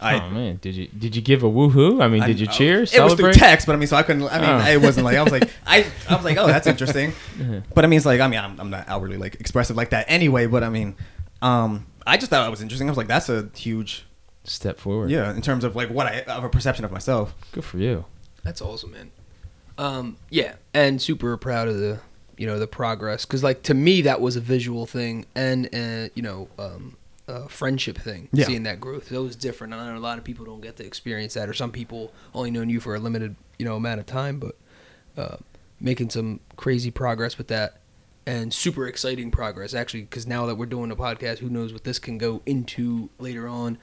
I. oh man, did you did you give a woohoo? I mean, I- did you I- cheer? It was through text, but I mean, so I couldn't. I mean, Oh. it wasn't like I was like (laughs) I. I was like, oh, that's interesting. But I mean, it's like I mean, I'm, I'm not outwardly like expressive like that anyway. But I mean, um, I just thought it was interesting. I was like, that's a huge, Step forward. yeah, in terms of like what I of a perception of myself. Good for you. That's awesome, man. Um, yeah, and super proud of the you know the progress because like to me that was a visual thing and uh, you know um, a friendship thing. Yeah. Seeing that growth, that was different. I know a lot of people don't get to experience that, or some people only known you for a limited you know amount of time, but uh, making some crazy progress with that. And super exciting progress, actually, because now that we're doing a podcast, who knows what this can go into later on.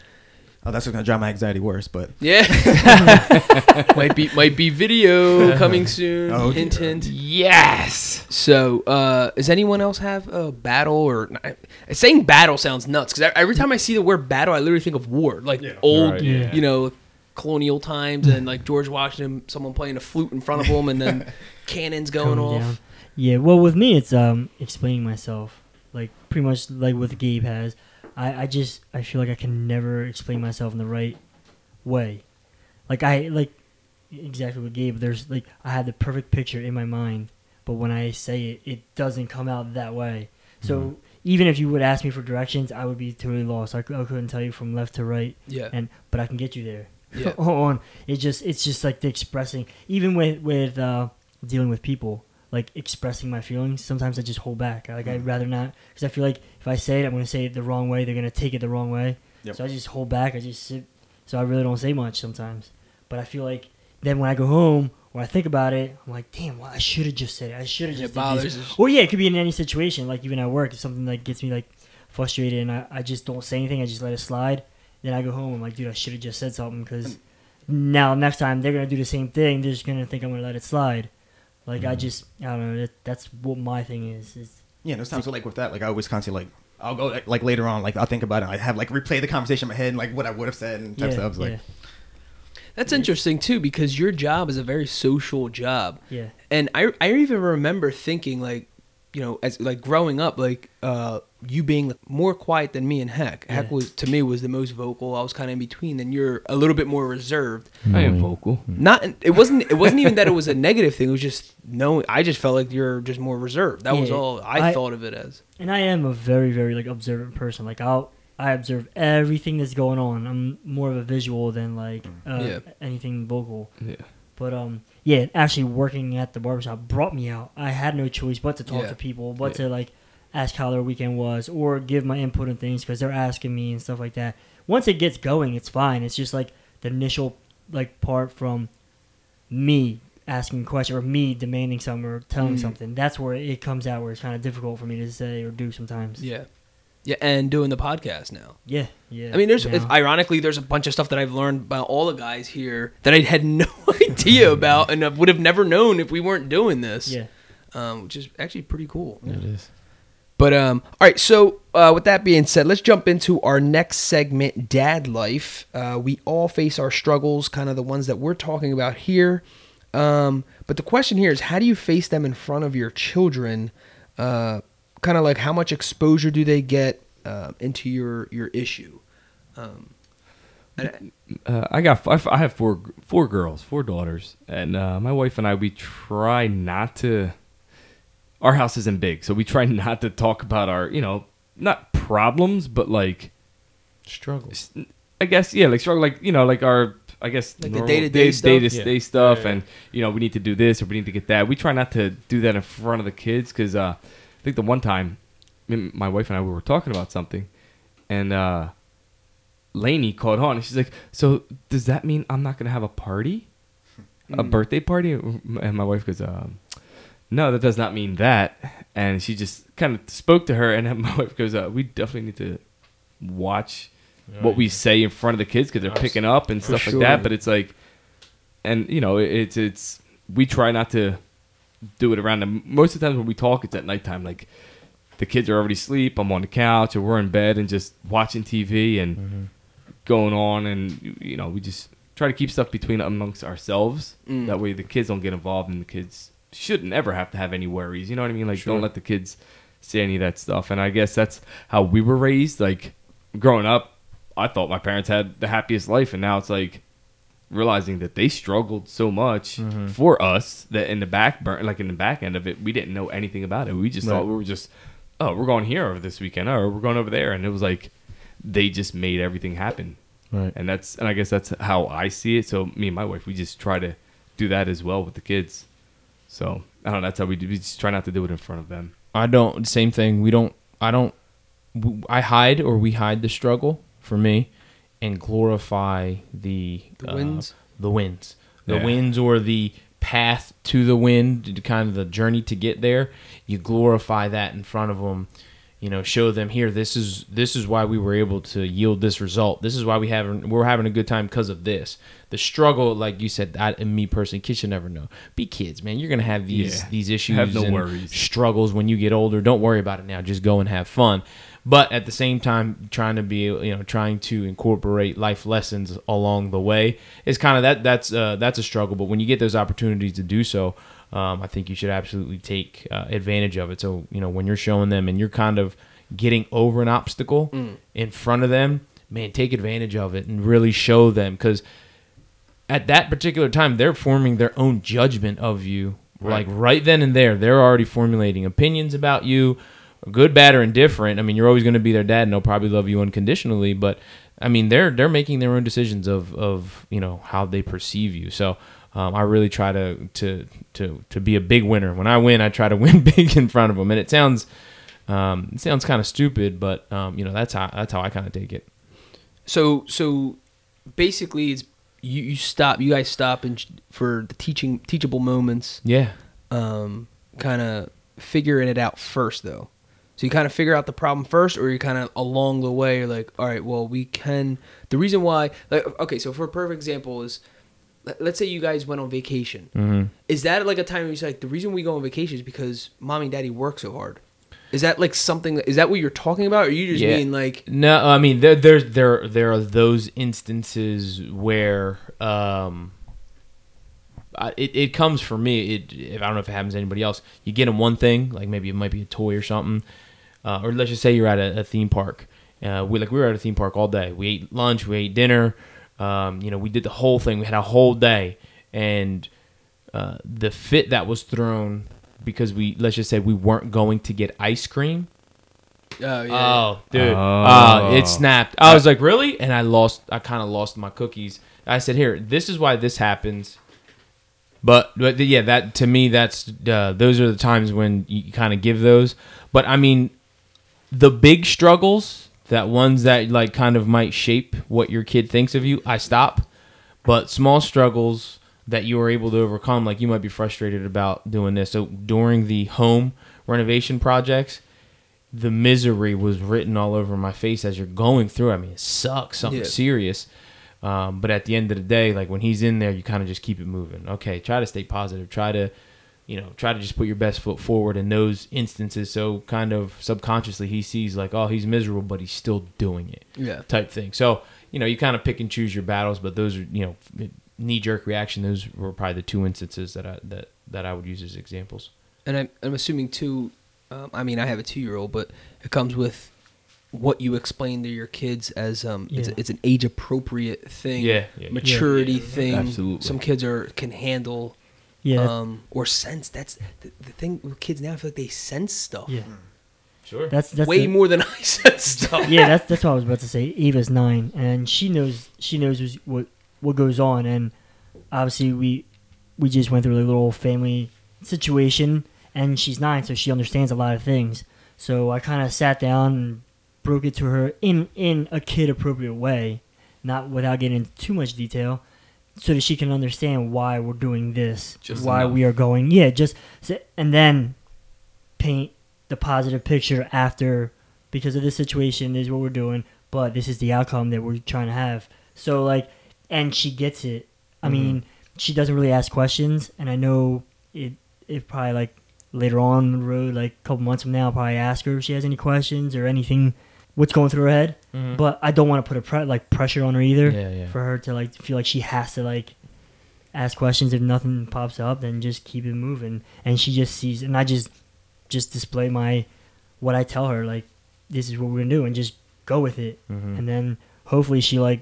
Oh, that's gonna drive my anxiety worse. But Yeah, (laughs) might be might be video (laughs) coming soon. Oh, hint, dear. hint. Yes. So, uh, does anyone else have a battle or saying battle sounds nuts? Because every time I see the word battle, I literally think of war, like old, Right, yeah. you know, colonial times, and like George Washington, someone playing a flute in front of him, and then (laughs) cannons going coming off. down. Yeah, well, with me, it's um explaining myself, like pretty much like what Gabe has. I I just I feel like I can never explain myself in the right way. Like I like exactly what Gabe. There's like I had the perfect picture in my mind, but when I say it, it doesn't come out that way. So even if you would ask me for directions, I would be totally lost. I, I couldn't tell you from left to right Yeah, and but I can get you there. Yeah. (laughs) on it just it's just like the expressing even with with uh, dealing with people like expressing my feelings. Sometimes I just hold back. Like Mm. I'd rather not because I feel like if I say it, I'm gonna say it the wrong way. They're gonna take it the wrong way. Yep. So I just hold back. I just sit. So I really don't say much sometimes. But I feel like then when I go home or I think about it, I'm like, damn, well, I should have just said it. I should have just. did bothers this. Or yeah, it could be in any situation. Like even at work, if something like gets me like frustrated and I, I just don't say anything, I just let it slide. Then I go home. I'm like, dude, I should have just said something because now next time they're gonna do the same thing. They're just gonna think I'm gonna let it slide. Like I mm-hmm. just, I don't know. That, that's what my thing is. is yeah, there's times like with that, like I always constantly like I'll go like, like later on, like I'll think about it. I have like replay the conversation in my head and like what I would have said and type yeah, stuff. Like yeah, that's interesting too because your job is a very social job. yeah. and I I even remember thinking like, you know, as like growing up, like uh, you being more quiet than me and Heck. Heck Yeah. was to me was the most vocal. I was kind of in between, Then you're a little bit more reserved. I am vocal. Not it wasn't it wasn't even that it was a negative thing. It was just knowing. I just felt like you're just more reserved. That was all I, I- thought of it as. And I am a very, very like observant person. Like I'll I observe everything that's going on. I'm more of a visual than like uh, Yeah. anything vocal. Yeah. But um, yeah, actually working at the barbershop brought me out. I had no choice but to talk Yeah. to people, but Yeah. to like ask how their weekend was or give my input on things because they're asking me and stuff like that. Once it gets going, it's fine. It's just like the initial like part from me asking a question or me demanding something or telling Mm. something. That's where it comes out where it's kind of difficult for me to say or do sometimes. Yeah, yeah, and doing the podcast now. Yeah, yeah. I mean, there's now. it's, ironically there's a bunch of stuff that I've learned by all the guys here that I had (laughs) no idea (laughs) about, and I would have never known if we weren't doing this. yeah. um, which is actually pretty cool. It is. But um, all right. So uh, with that being said, let's jump into our next segment, Dad Life. Uh, we all face our struggles, kind of the ones that we're talking about here. Um, but the question here is, how do you face them in front of your children? Uh, kind of like how much exposure do they get uh, into your your issue? Um, and- Uh, I got I, I have four four girls, four daughters, and uh, my wife and I we try not to. Our house isn't big, so we try (laughs) not to talk about our you know not problems, but like Struggles. I guess yeah, like struggle, like you know, like our I guess Like the day-to-day day- stuff? day-to-day Yeah. stuff, Yeah, yeah. and you know, we need to do this or we need to get that. We try not to do that in front of the kids because uh, I think the one time, me- my wife and I we were talking about something, and uh, Lainey caught on, and she's like, "So does that mean I'm not gonna have a party, a birthday party?" And my wife goes, um, "No, that does not mean that." And she just kind of spoke to her, and (laughs) my wife goes, uh, "We definitely need to watch." what we say in front of the kids because they're picking up and stuff sure. like that. But it's like, and you know, it's it's we try not to do it around them. Most of the times when we talk, it's at nighttime. Like the kids are already asleep. I'm on the couch or we're in bed and just watching TV and going on, and you know, we just try to keep stuff between amongst ourselves. Mm. That way, the kids don't get involved, and the kids shouldn't ever have to have any worries. You know what I mean? Like, Sure. don't let the kids see any of that stuff. And I guess that's how we were raised. Like growing up, I thought my parents had the happiest life, and now it's like realizing that they struggled so much for us that in the back burn, like in the back end of it, we didn't know anything about it. We just thought we were just, oh, we're going here over this weekend, or we're going over there, and it was like they just made everything happen. Right. And that's and I guess that's how I see it. So me and my wife, we just try to do that as well with the kids. So I don't know. That's how we do. We just try not to do it in front of them. I don't. Same thing. We don't. I don't. I hide or we hide the struggle for me, and glorify the The uh, wins? the wins, the Yeah. wins, or the path to the win, to kind of the journey to get there. You glorify that in front of them. You know, show them here. This is this is why we were able to yield this result. This is why we have we're having a good time because of this. The struggle, like you said, I, and me personally, kids should never know. Be kids, man. You're gonna have these Yeah. these issues. Have no and worries. struggles when you get older. Don't worry about it now. Just go and have fun. But at the same time, trying to be, you know, trying to incorporate life lessons along the way is kind of that. That's uh, that's a struggle. But when you get those opportunities to do so, um, I think you should absolutely take uh, advantage of it. So you know, when you're showing them and you're kind of getting over an obstacle in front of them, man, take advantage of it and really show them because at that particular time they're forming their own judgment of you like right then and there they're already formulating opinions about you good bad or indifferent i mean you're always going to be their dad and they'll probably love you unconditionally but i mean they're they're making their own decisions of of you know how they perceive you so um, I really try to, to to to be a big winner. When I win, I try to (laughs) win big in front of them, and it sounds um, it sounds kind of stupid, but um, you know that's how that's how I kind of take it. So so basically, it's you, you stop. You guys stop and for the teaching teachable moments. Yeah, Um, kind of figuring it out first though. So you kind of figure out the problem first, or you kind of along the way, you're like, all right, well, we can. The reason why, like, okay, so for a perfect example is, let- let's say you guys went on vacation. mm-hmm. Is that like a time where you're like, the reason we go on vacation is because mommy and daddy work so hard? Is that like something? Is that what you're talking about? Or you just Yeah. mean like, No, I mean there there there there are those instances where um I, it, it comes for me. It if I don't know if it happens to anybody else. You get them one thing, like maybe it might be a toy or something, uh, or let's just say you're at a, a theme park. Uh, we like we were at a theme park all day. We ate lunch, we ate dinner. Um, you know, we did the whole thing. We had a whole day, and uh, the fit that was thrown because we let's just say we weren't going to get ice cream. oh yeah, Oh, dude. Oh. Uh, it snapped. I was like, really? And I lost, I kind of lost my cookies. I said, here, this is why this happens. But, but yeah, that to me, that's, uh, those are the times when you kind of give those. But I mean, the big struggles, that ones that like kind of might shape what your kid thinks of you, I stop. But small struggles that you are able to overcome, like you might be frustrated about doing this. So during the home renovation projects, the misery was written all over my face as you're going through. I mean, it sucks, something Yeah. serious. Um, but at the end of the day, like when he's in there, you kind of just keep it moving. Okay, try to stay positive. Try to, you know, try to just put your best foot forward in those instances. So kind of subconsciously, he sees like, oh, he's miserable, but he's still doing it yeah. type thing. So you know, you kind of pick and choose your battles, but those are you know, knee jerk reaction. Those were probably the two instances that I that that I would use as examples. and I'm, I'm assuming too. Um, I mean, I have a two year old, but it comes with what you explain to your kids as um, it's, Yeah. it's an age appropriate thing, Yeah, yeah, yeah. maturity Yeah. thing. Absolutely. Some kids are can handle, Yeah, um, or sense. That's the, the thing with kids now. I feel like they sense stuff yeah. Sure. That's that's way the- more than (laughs) I sense stuff. yeah, that's that's what I was about to say. Eva's nine, and she knows she knows what what goes on, and obviously we we just went through a little family situation, and she's nine, so she understands a lot of things. So I kind of sat down and broke it to her in in a kid appropriate way, not without getting into too much detail, so that she can understand why we're doing this, Just why enough. we are going. Yeah, just and then paint the positive picture after because of this situation this is what we're doing but this is the outcome that we're trying to have so like and she gets it i mm-hmm. mean she doesn't really ask questions and i know it it probably like later on the road like a couple months from now i'll probably ask her if she has any questions or anything what's going through her head Mhm. but i don't want to put a pre- like pressure on her either Yeah, yeah. for her to like feel like she has to like ask questions if nothing pops up then just keep it moving and she just sees and i just just display my what i tell her like this is what we're gonna do and just go with it Mhm. and then hopefully she like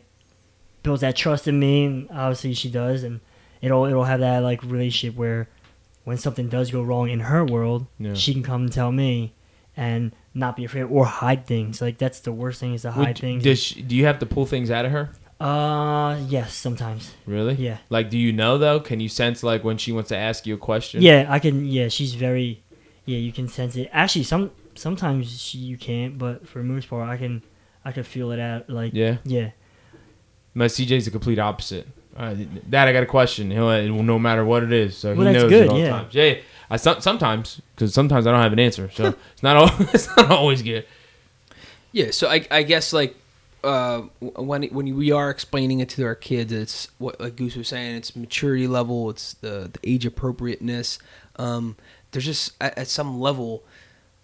builds that trust in me and obviously she does and it'll it'll have that like relationship where when something does go wrong in her world Yeah. she can come and tell me and not be afraid or hide things. Like that's the worst thing is to hide Would- things. Does she, do you have to pull things out of her? uh, yes, sometimes. Really? Yeah. Like, do you know though? Can you sense like when she wants to ask you a question? Yeah, I can. Yeah, she's very. Yeah, you can sense it. Actually, some sometimes she, you can't, but for the most part, I can. I can feel it out. Like Yeah. yeah, My CJ's the complete opposite. Uh, Dad, I got a question. He'll no matter what it is, so Well, he that's knows good, at all yeah. times. Yeah, I sometimes because sometimes I don't have an answer, so (laughs) it's not al- (laughs) it's not always good. Yeah, so I, I guess like uh, when when we are explaining it to our kids, it's what like Goose was saying. It's maturity level. It's the the age appropriateness. Um, there's just at, at some level,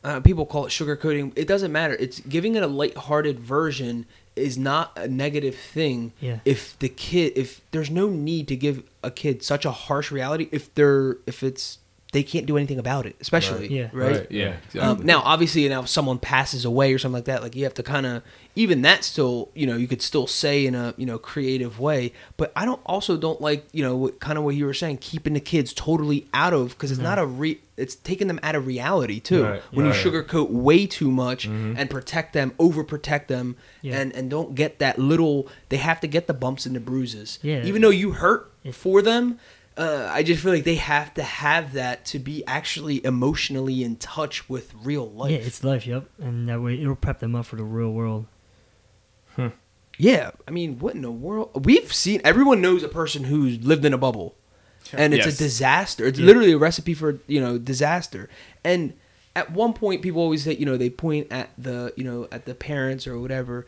uh, people call it sugarcoating. It doesn't matter. It's giving it a lighthearted version is not a negative thing. Yeah. If the kid, if there's no need to give a kid such a harsh reality, if they're if it's they can't do anything about it, especially Yeah. right. Yeah. Um, now, obviously, now if someone passes away or something like that, like you have to kind of even that still, you know, you could still say in a you know creative way. But I don't also don't like you know kind of what you were saying, keeping the kids totally out of because it's not a re, it's taking them out of reality too. Right, when right. you sugarcoat way too much and protect them, overprotect them, Yeah. and and don't get that little, they have to get the bumps and the bruises. Yeah. Even though you hurt If- for them. Uh, I just feel like they have to have that to be actually emotionally in touch with real life. yeah, it's life. Yep, and that way it'll prep them up for the real world. Yeah, I mean, what in the world? We've seen everyone knows a person who's lived in a bubble, and it's Yes. a disaster. It's Yeah. literally a recipe for you know disaster. And at one point, people always say you know they point at the you know at the parents or whatever.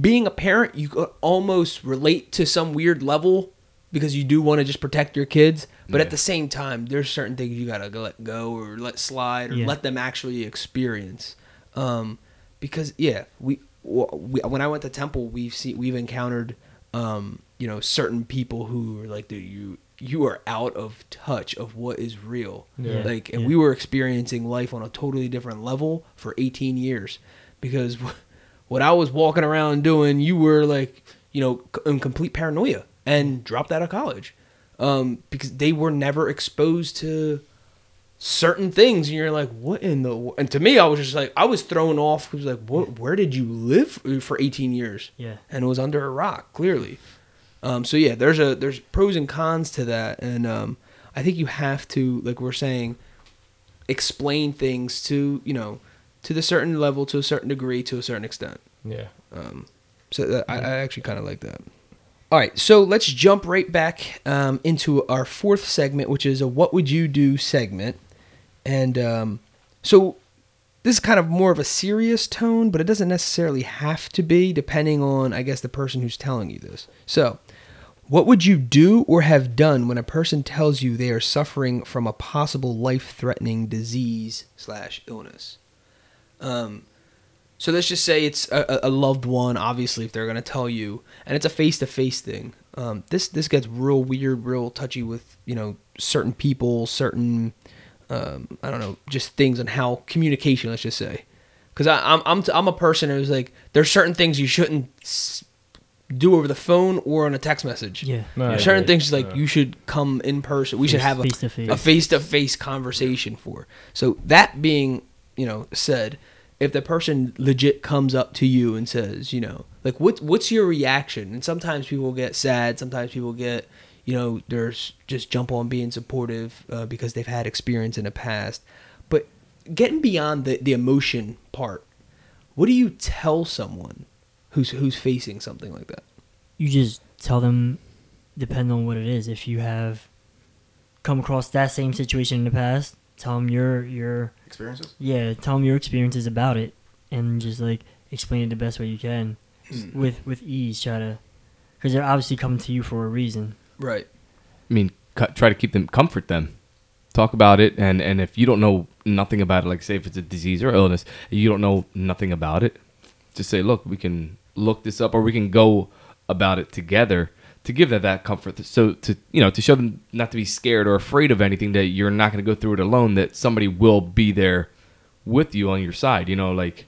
Being a parent, you could almost relate to some weird level because you do want to just protect your kids, but Yeah. at the same time, there's certain things you gotta go let go or let slide or Yeah. let them actually experience. Um, because yeah, we, we when I went to Temple, we've seen we've encountered um, you know certain people who are like, dude, you you are out of touch of what is real. Yeah. Like, and Yeah. we were experiencing life on a totally different level for 18 years because (laughs) what I was walking around doing, you were like, you know, in complete paranoia and dropped out of college um, because they were never exposed to certain things, and you're like, what in the? wo-" And to me, I was just like, I was thrown off. Was like, what? Where did you live for 18 years? Yeah. and it was under a rock, clearly. Um, so yeah, there's a there's pros and cons to that, and um, I think you have to, like we're saying, explain things to you know to the certain level, to a certain degree, to a certain extent. Yeah. Um, so that, I, I actually kind of like that. All right, so let's jump right back um, into our fourth segment, which is a "What Would You Do" segment, and um, so this is kind of more of a serious tone, but it doesn't necessarily have to be, depending on, I guess, the person who's telling you this. So, what would you do or have done when a person tells you they are suffering from a possible life-threatening disease slash illness? Um, so let's just say it's a, a loved one. Obviously, if they're gonna tell you, and it's a face-to-face thing. Um, this this gets real weird, real touchy with you know certain people, certain um, I don't know, just things on how communication. Let's just say, because I'm I'm I'm a person who's like there's certain things you shouldn't s- do over the phone or on a text message. Yeah. No, I There's certain agree. things like you should come in person. We should have a face-to-face. a face-to-face conversation for. So that being, you know, said, if the person legit comes up to you and says, you know, like what what's your reaction? And sometimes people get sad, sometimes people get, you know, there's just jump on being supportive uh, because they've had experience in the past. But getting beyond the the emotion part, what do you tell someone who's who's facing something like that? you just tell them depend on what it is if you have come across that same situation in the past tell them your your Experiences? yeah tell them your experiences about it and just like explain it the best way you can mm. with with ease try to because they're obviously coming to you for a reason Right. I mean, cu- try to keep them, comfort them, talk about it, and and if you don't know nothing about it, like say if it's a disease or illness, you don't know nothing about it, just say, look, we can look this up, or we can go about it together to give them that comfort. So to you know to show them not to be scared or afraid of anything that you're not going to go through it alone. That somebody will be there with you on your side. You know, like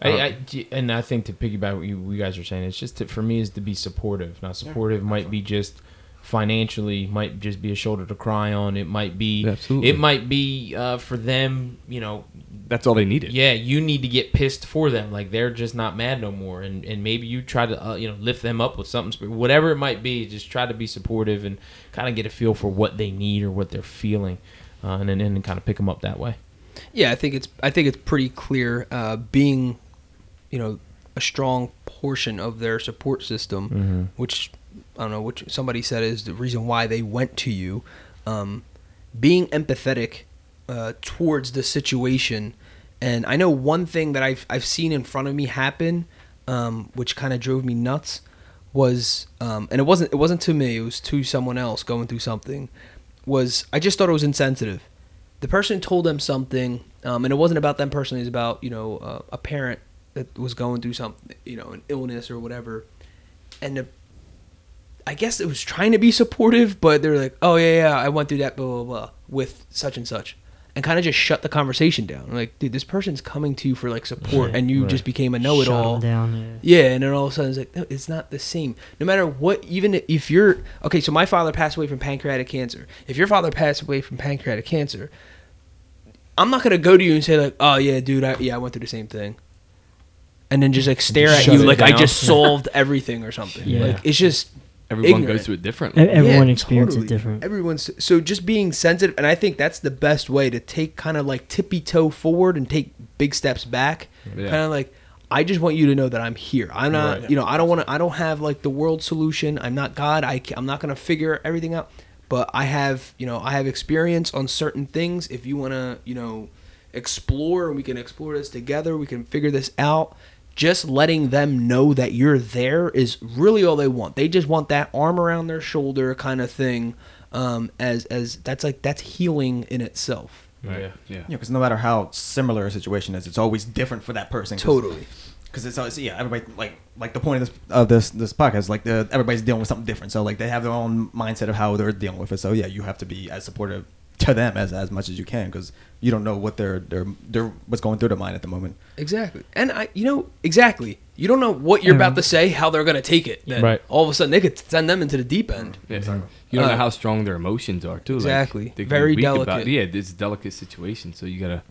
I, uh, I, and I think to piggyback what you, you guys are saying, it's just to, for me is to be supportive. Now, supportive might be just financially might just be a shoulder to cry on. It might be Absolutely. it might be uh, for them, you know, That's all they needed. yeah, you need to get pissed for them. Like they're just not mad no more, and and maybe you try to uh, you know lift them up with something, whatever it might be. Just try to be supportive and kind of get a feel for what they need or what they're feeling, uh, and then and kind of pick them up that way. Yeah, I think it's I think it's pretty clear. Uh, being, you know, a strong portion of their support system, which I don't know, which somebody said is the reason why they went to you. Um, being empathetic uh, towards the situation, and I know one thing that I've I've seen in front of me happen, um, which kind of drove me nuts, was um, and it wasn't it wasn't to me, it was to someone else going through something. Was I just thought it was insensitive the person told them something, um, and it wasn't about them personally. It was about you know uh, a parent that was going through something, you know, an illness or whatever, and the, I guess it was trying to be supportive, but they're like, "Oh yeah, yeah, I went through that, blah blah blah, with such and such," and kind of just shut the conversation down. Like, dude, this person's coming to you for like support, Yeah, and you right. just became a know-it-all. down. Yeah. Yeah, and then all of a sudden it's like, no, it's not the same. No matter what, even if you're okay. So my father passed away from pancreatic cancer. If your father passed away from pancreatic cancer, I'm not gonna go to you and say like, oh yeah, dude, I, yeah, I went through the same thing, and then just like stare Just at you like I just (laughs) solved everything or something. Yeah. Like it's just Everyone ignorant. goes through it E- differently. Everyone Yeah, experiences totally. it different. Everyone's so just being sensitive, and I think that's the best way to take kind of like tippy toe forward and take big steps back. Yeah. Kind of like I just want you to know that I'm here. I'm not, Right. you know, I don't want to. I don't have like the world solution. I'm not God. I I'm not gonna figure everything out. But I have, you know, I have experience on certain things. If you want to, you know, explore we can explore this together, we can figure this out. Just letting them know that you're there is really all they want. They just want that arm around their shoulder kind of thing. Um, as as that's like that's healing in itself. Right. Yeah. Yeah. Yeah, because no matter how similar a situation is, it's always different for that person. 'cause- Totally. because it's always yeah everybody like like the point of this of this this podcast like the, everybody's dealing with something different so like they have their own mindset of how they're dealing with it so yeah you have to be as supportive to them as as much as you can because you don't know what they're they're they're what's going through their mind at the moment Exactly. And I, you know, exactly. You don't know what you're about to say, how they're going to take it. Then Right. all of a sudden, they could send them into the deep end. Yeah. You don't Uh, know how strong their emotions are too. Exactly. they can be Very weak About, delicate. yeah, it's a delicate situation, so you gotta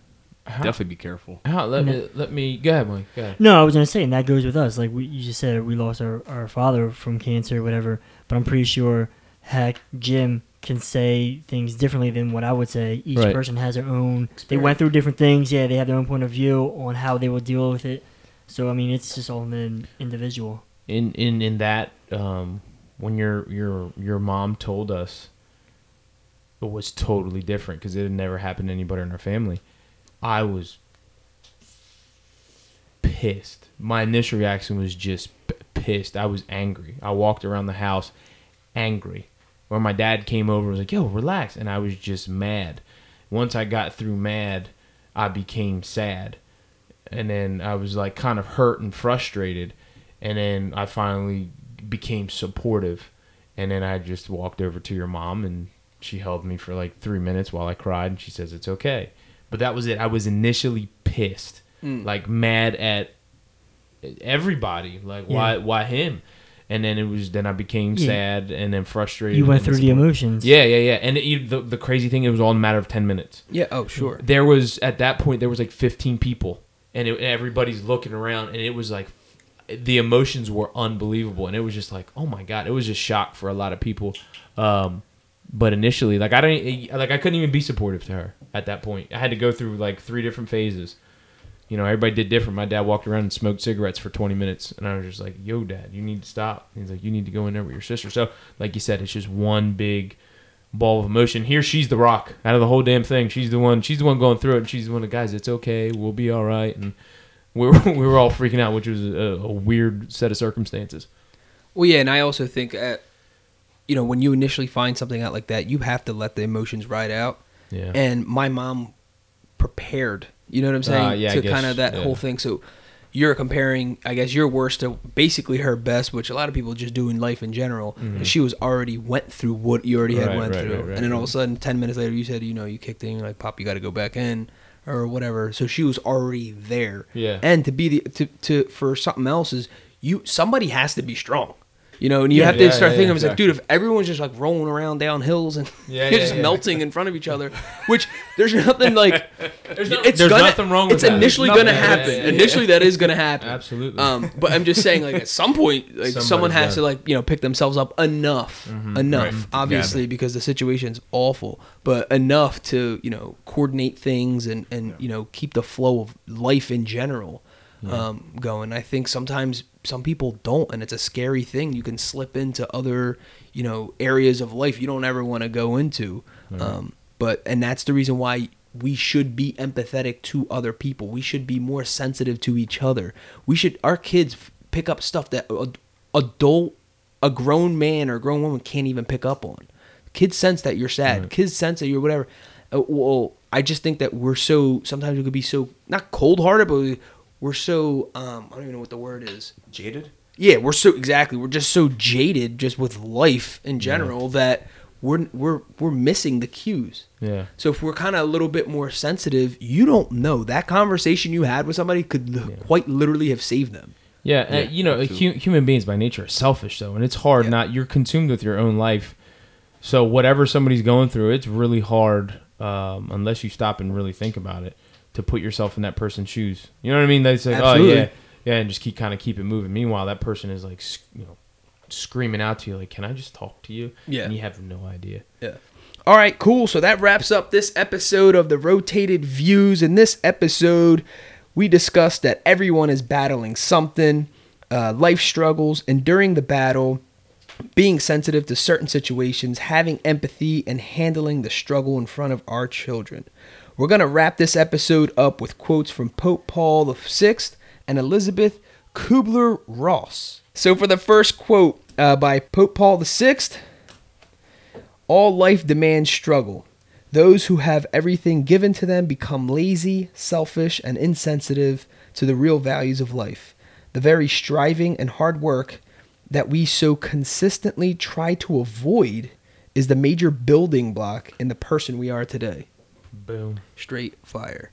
How- definitely be careful. How, let me let me go ahead, Mike. Go ahead. No, I was gonna say, and that goes with us. Like we, you just said, we lost our, our father from cancer, or whatever. But I'm pretty sure, heck, Jim can say things differently than what I would say. Each Right. person has their own. They went through different things. Yeah, they have their own point of view on how they will deal with it. So I mean, it's just all in the individual. in in in that um when your your your mom told us it was totally different because it had never happened to anybody in our family i was pissed my initial reaction was just p- pissed i was angry i walked around the house angry where my dad came over and was like yo relax. And i was just mad. Once i got through mad i became sad. And then I was like kind of hurt and frustrated, and then I finally became supportive, and then I just walked over to your mom and she held me for like three minutes while I cried, and she says it's okay, but that was it. I was initially pissed, mm. like mad at everybody, like why why him, and then it was then I became Yeah. sad and then frustrated. You went through the emotions. Yeah, yeah, yeah, and it, you- the the crazy thing, it was all in a matter of ten minutes Yeah. Oh, sure. there was at that point there was like 15 people and it, everybody's looking around and it was like the emotions were unbelievable and it was just like oh my god it was just shock for a lot of people um, but initially like i don't like i couldn't even be supportive to her at that point i had to go through like three different phases you know everybody did different my dad walked around and smoked cigarettes for 20 minutes and i was just like yo dad you need to stop he's like you need to go in there with your sister so like you said it's just one big ball of emotion. Here, she's the rock out of the whole damn thing. She's the one. She's the one going through it, and she's the one. Of, Guys, it's okay. We'll be all right. And we were (laughs) we were all freaking out, which was a, a weird set of circumstances. Well, yeah, and I also think, uh, you know, when you initially find something out like that, you have to let the emotions ride out. Yeah. And my mom prepared. You know what I'm saying? Uh, yeah, to guess, kind of that yeah. whole thing. So you're comparing, I guess, your worst to basically her best, which a lot of people just do in life in general. And she was already went through what you already had Mm-hmm. Right, went right, through, right, and then all of a sudden, ten minutes later, you said, you know, you kicked in, you're like, "Pop, you got to go back in." Or whatever, so she was already there. Yeah. And to be the to, to for something else is you somebody has to be strong. You know, and you Yeah, have to yeah, start yeah, thinking, yeah, I was like, dude, if everyone's just like rolling around down hills and (laughs) Yeah, (laughs) you're yeah, just yeah. melting in front of each other, (laughs) which there's nothing like There's, no, it's there's gonna, nothing wrong with it's that. initially going to happen. yeah, yeah, yeah. Initially, that is going to happen. Absolutely. Um, but I'm just saying, like at some point, like Somebody's someone has to gotta- like you know pick themselves up enough, enough, right. obviously because the situation's awful, but enough to you know coordinate things and and you know keep the flow of life in general um, going. I think sometimes some people don't, and it's a scary thing. You can slip into other you know areas of life you don't ever want to go into. Um, but and that's the reason why we should be empathetic to other people. We should be more sensitive to each other. We should our kids f- pick up stuff that a, adult a grown man or a grown woman can't even pick up on. Kids sense that you're sad. Kids sense that you're whatever. Uh, well, I just think that we're so sometimes we could be so not cold hearted, but we're so um I don't even know what the word is. Jaded. Yeah, we're so exactly. We're just so jaded just with life in general that we're we're we're missing the cues. Yeah. So if we're kind of a little bit more sensitive, you don't know that conversation you had with somebody could l- quite literally have saved them. Yeah, uh, you know, hu- human beings by nature are selfish though, and it's hard. Yeah. Not you're consumed with your own life, so whatever somebody's going through, it's really hard um, unless you stop and really think about it to put yourself in that person's shoes. You know what I mean? They say, Absolutely. "Oh yeah, yeah," and just keep kind of keep it moving. Meanwhile, that person is like, you know, screaming out to you like, "Can I just talk to you?" Yeah. and you have no idea. Yeah. All right, cool. So that wraps up this episode of the Rotated Views. In this episode, we discussed that everyone is battling something, uh, life struggles, and during the battle, being sensitive to certain situations, having empathy, and handling the struggle in front of our children. We're going to wrap this episode up with quotes from Pope Paul VI and Elizabeth Kubler Ross. So, for the first quote uh, by Pope Paul VI, all life demands struggle. Those who have everything given to them become lazy, selfish, and insensitive to the real values of life. The very striving and hard work that we so consistently try to avoid is the major building block in the person we are today. Boom. Straight fire.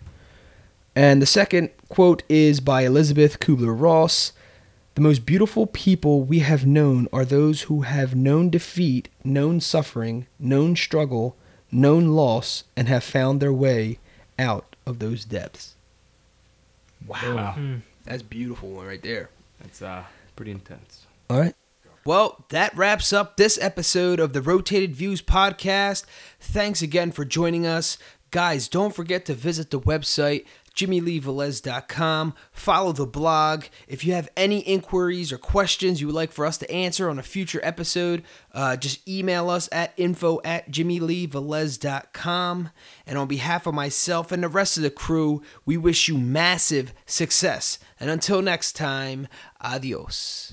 And the second quote is by Elizabeth Kubler Ross. The most beautiful people we have known are those who have known defeat, known suffering, known struggle, known loss, and have found their way out of those depths. Wow. That's beautiful one right there. That's uh, pretty intense. All right. Well, that wraps up this episode of the Rotated Views podcast. Thanks again for joining us. Guys, don't forget to visit the website, jimmyleevelez.com. Follow the blog. If you have any inquiries or questions you would like for us to answer on a future episode, uh, just email us at info at jimmyleevelez.com. And on behalf of myself and the rest of the crew, we wish you massive success. And until next time, adios.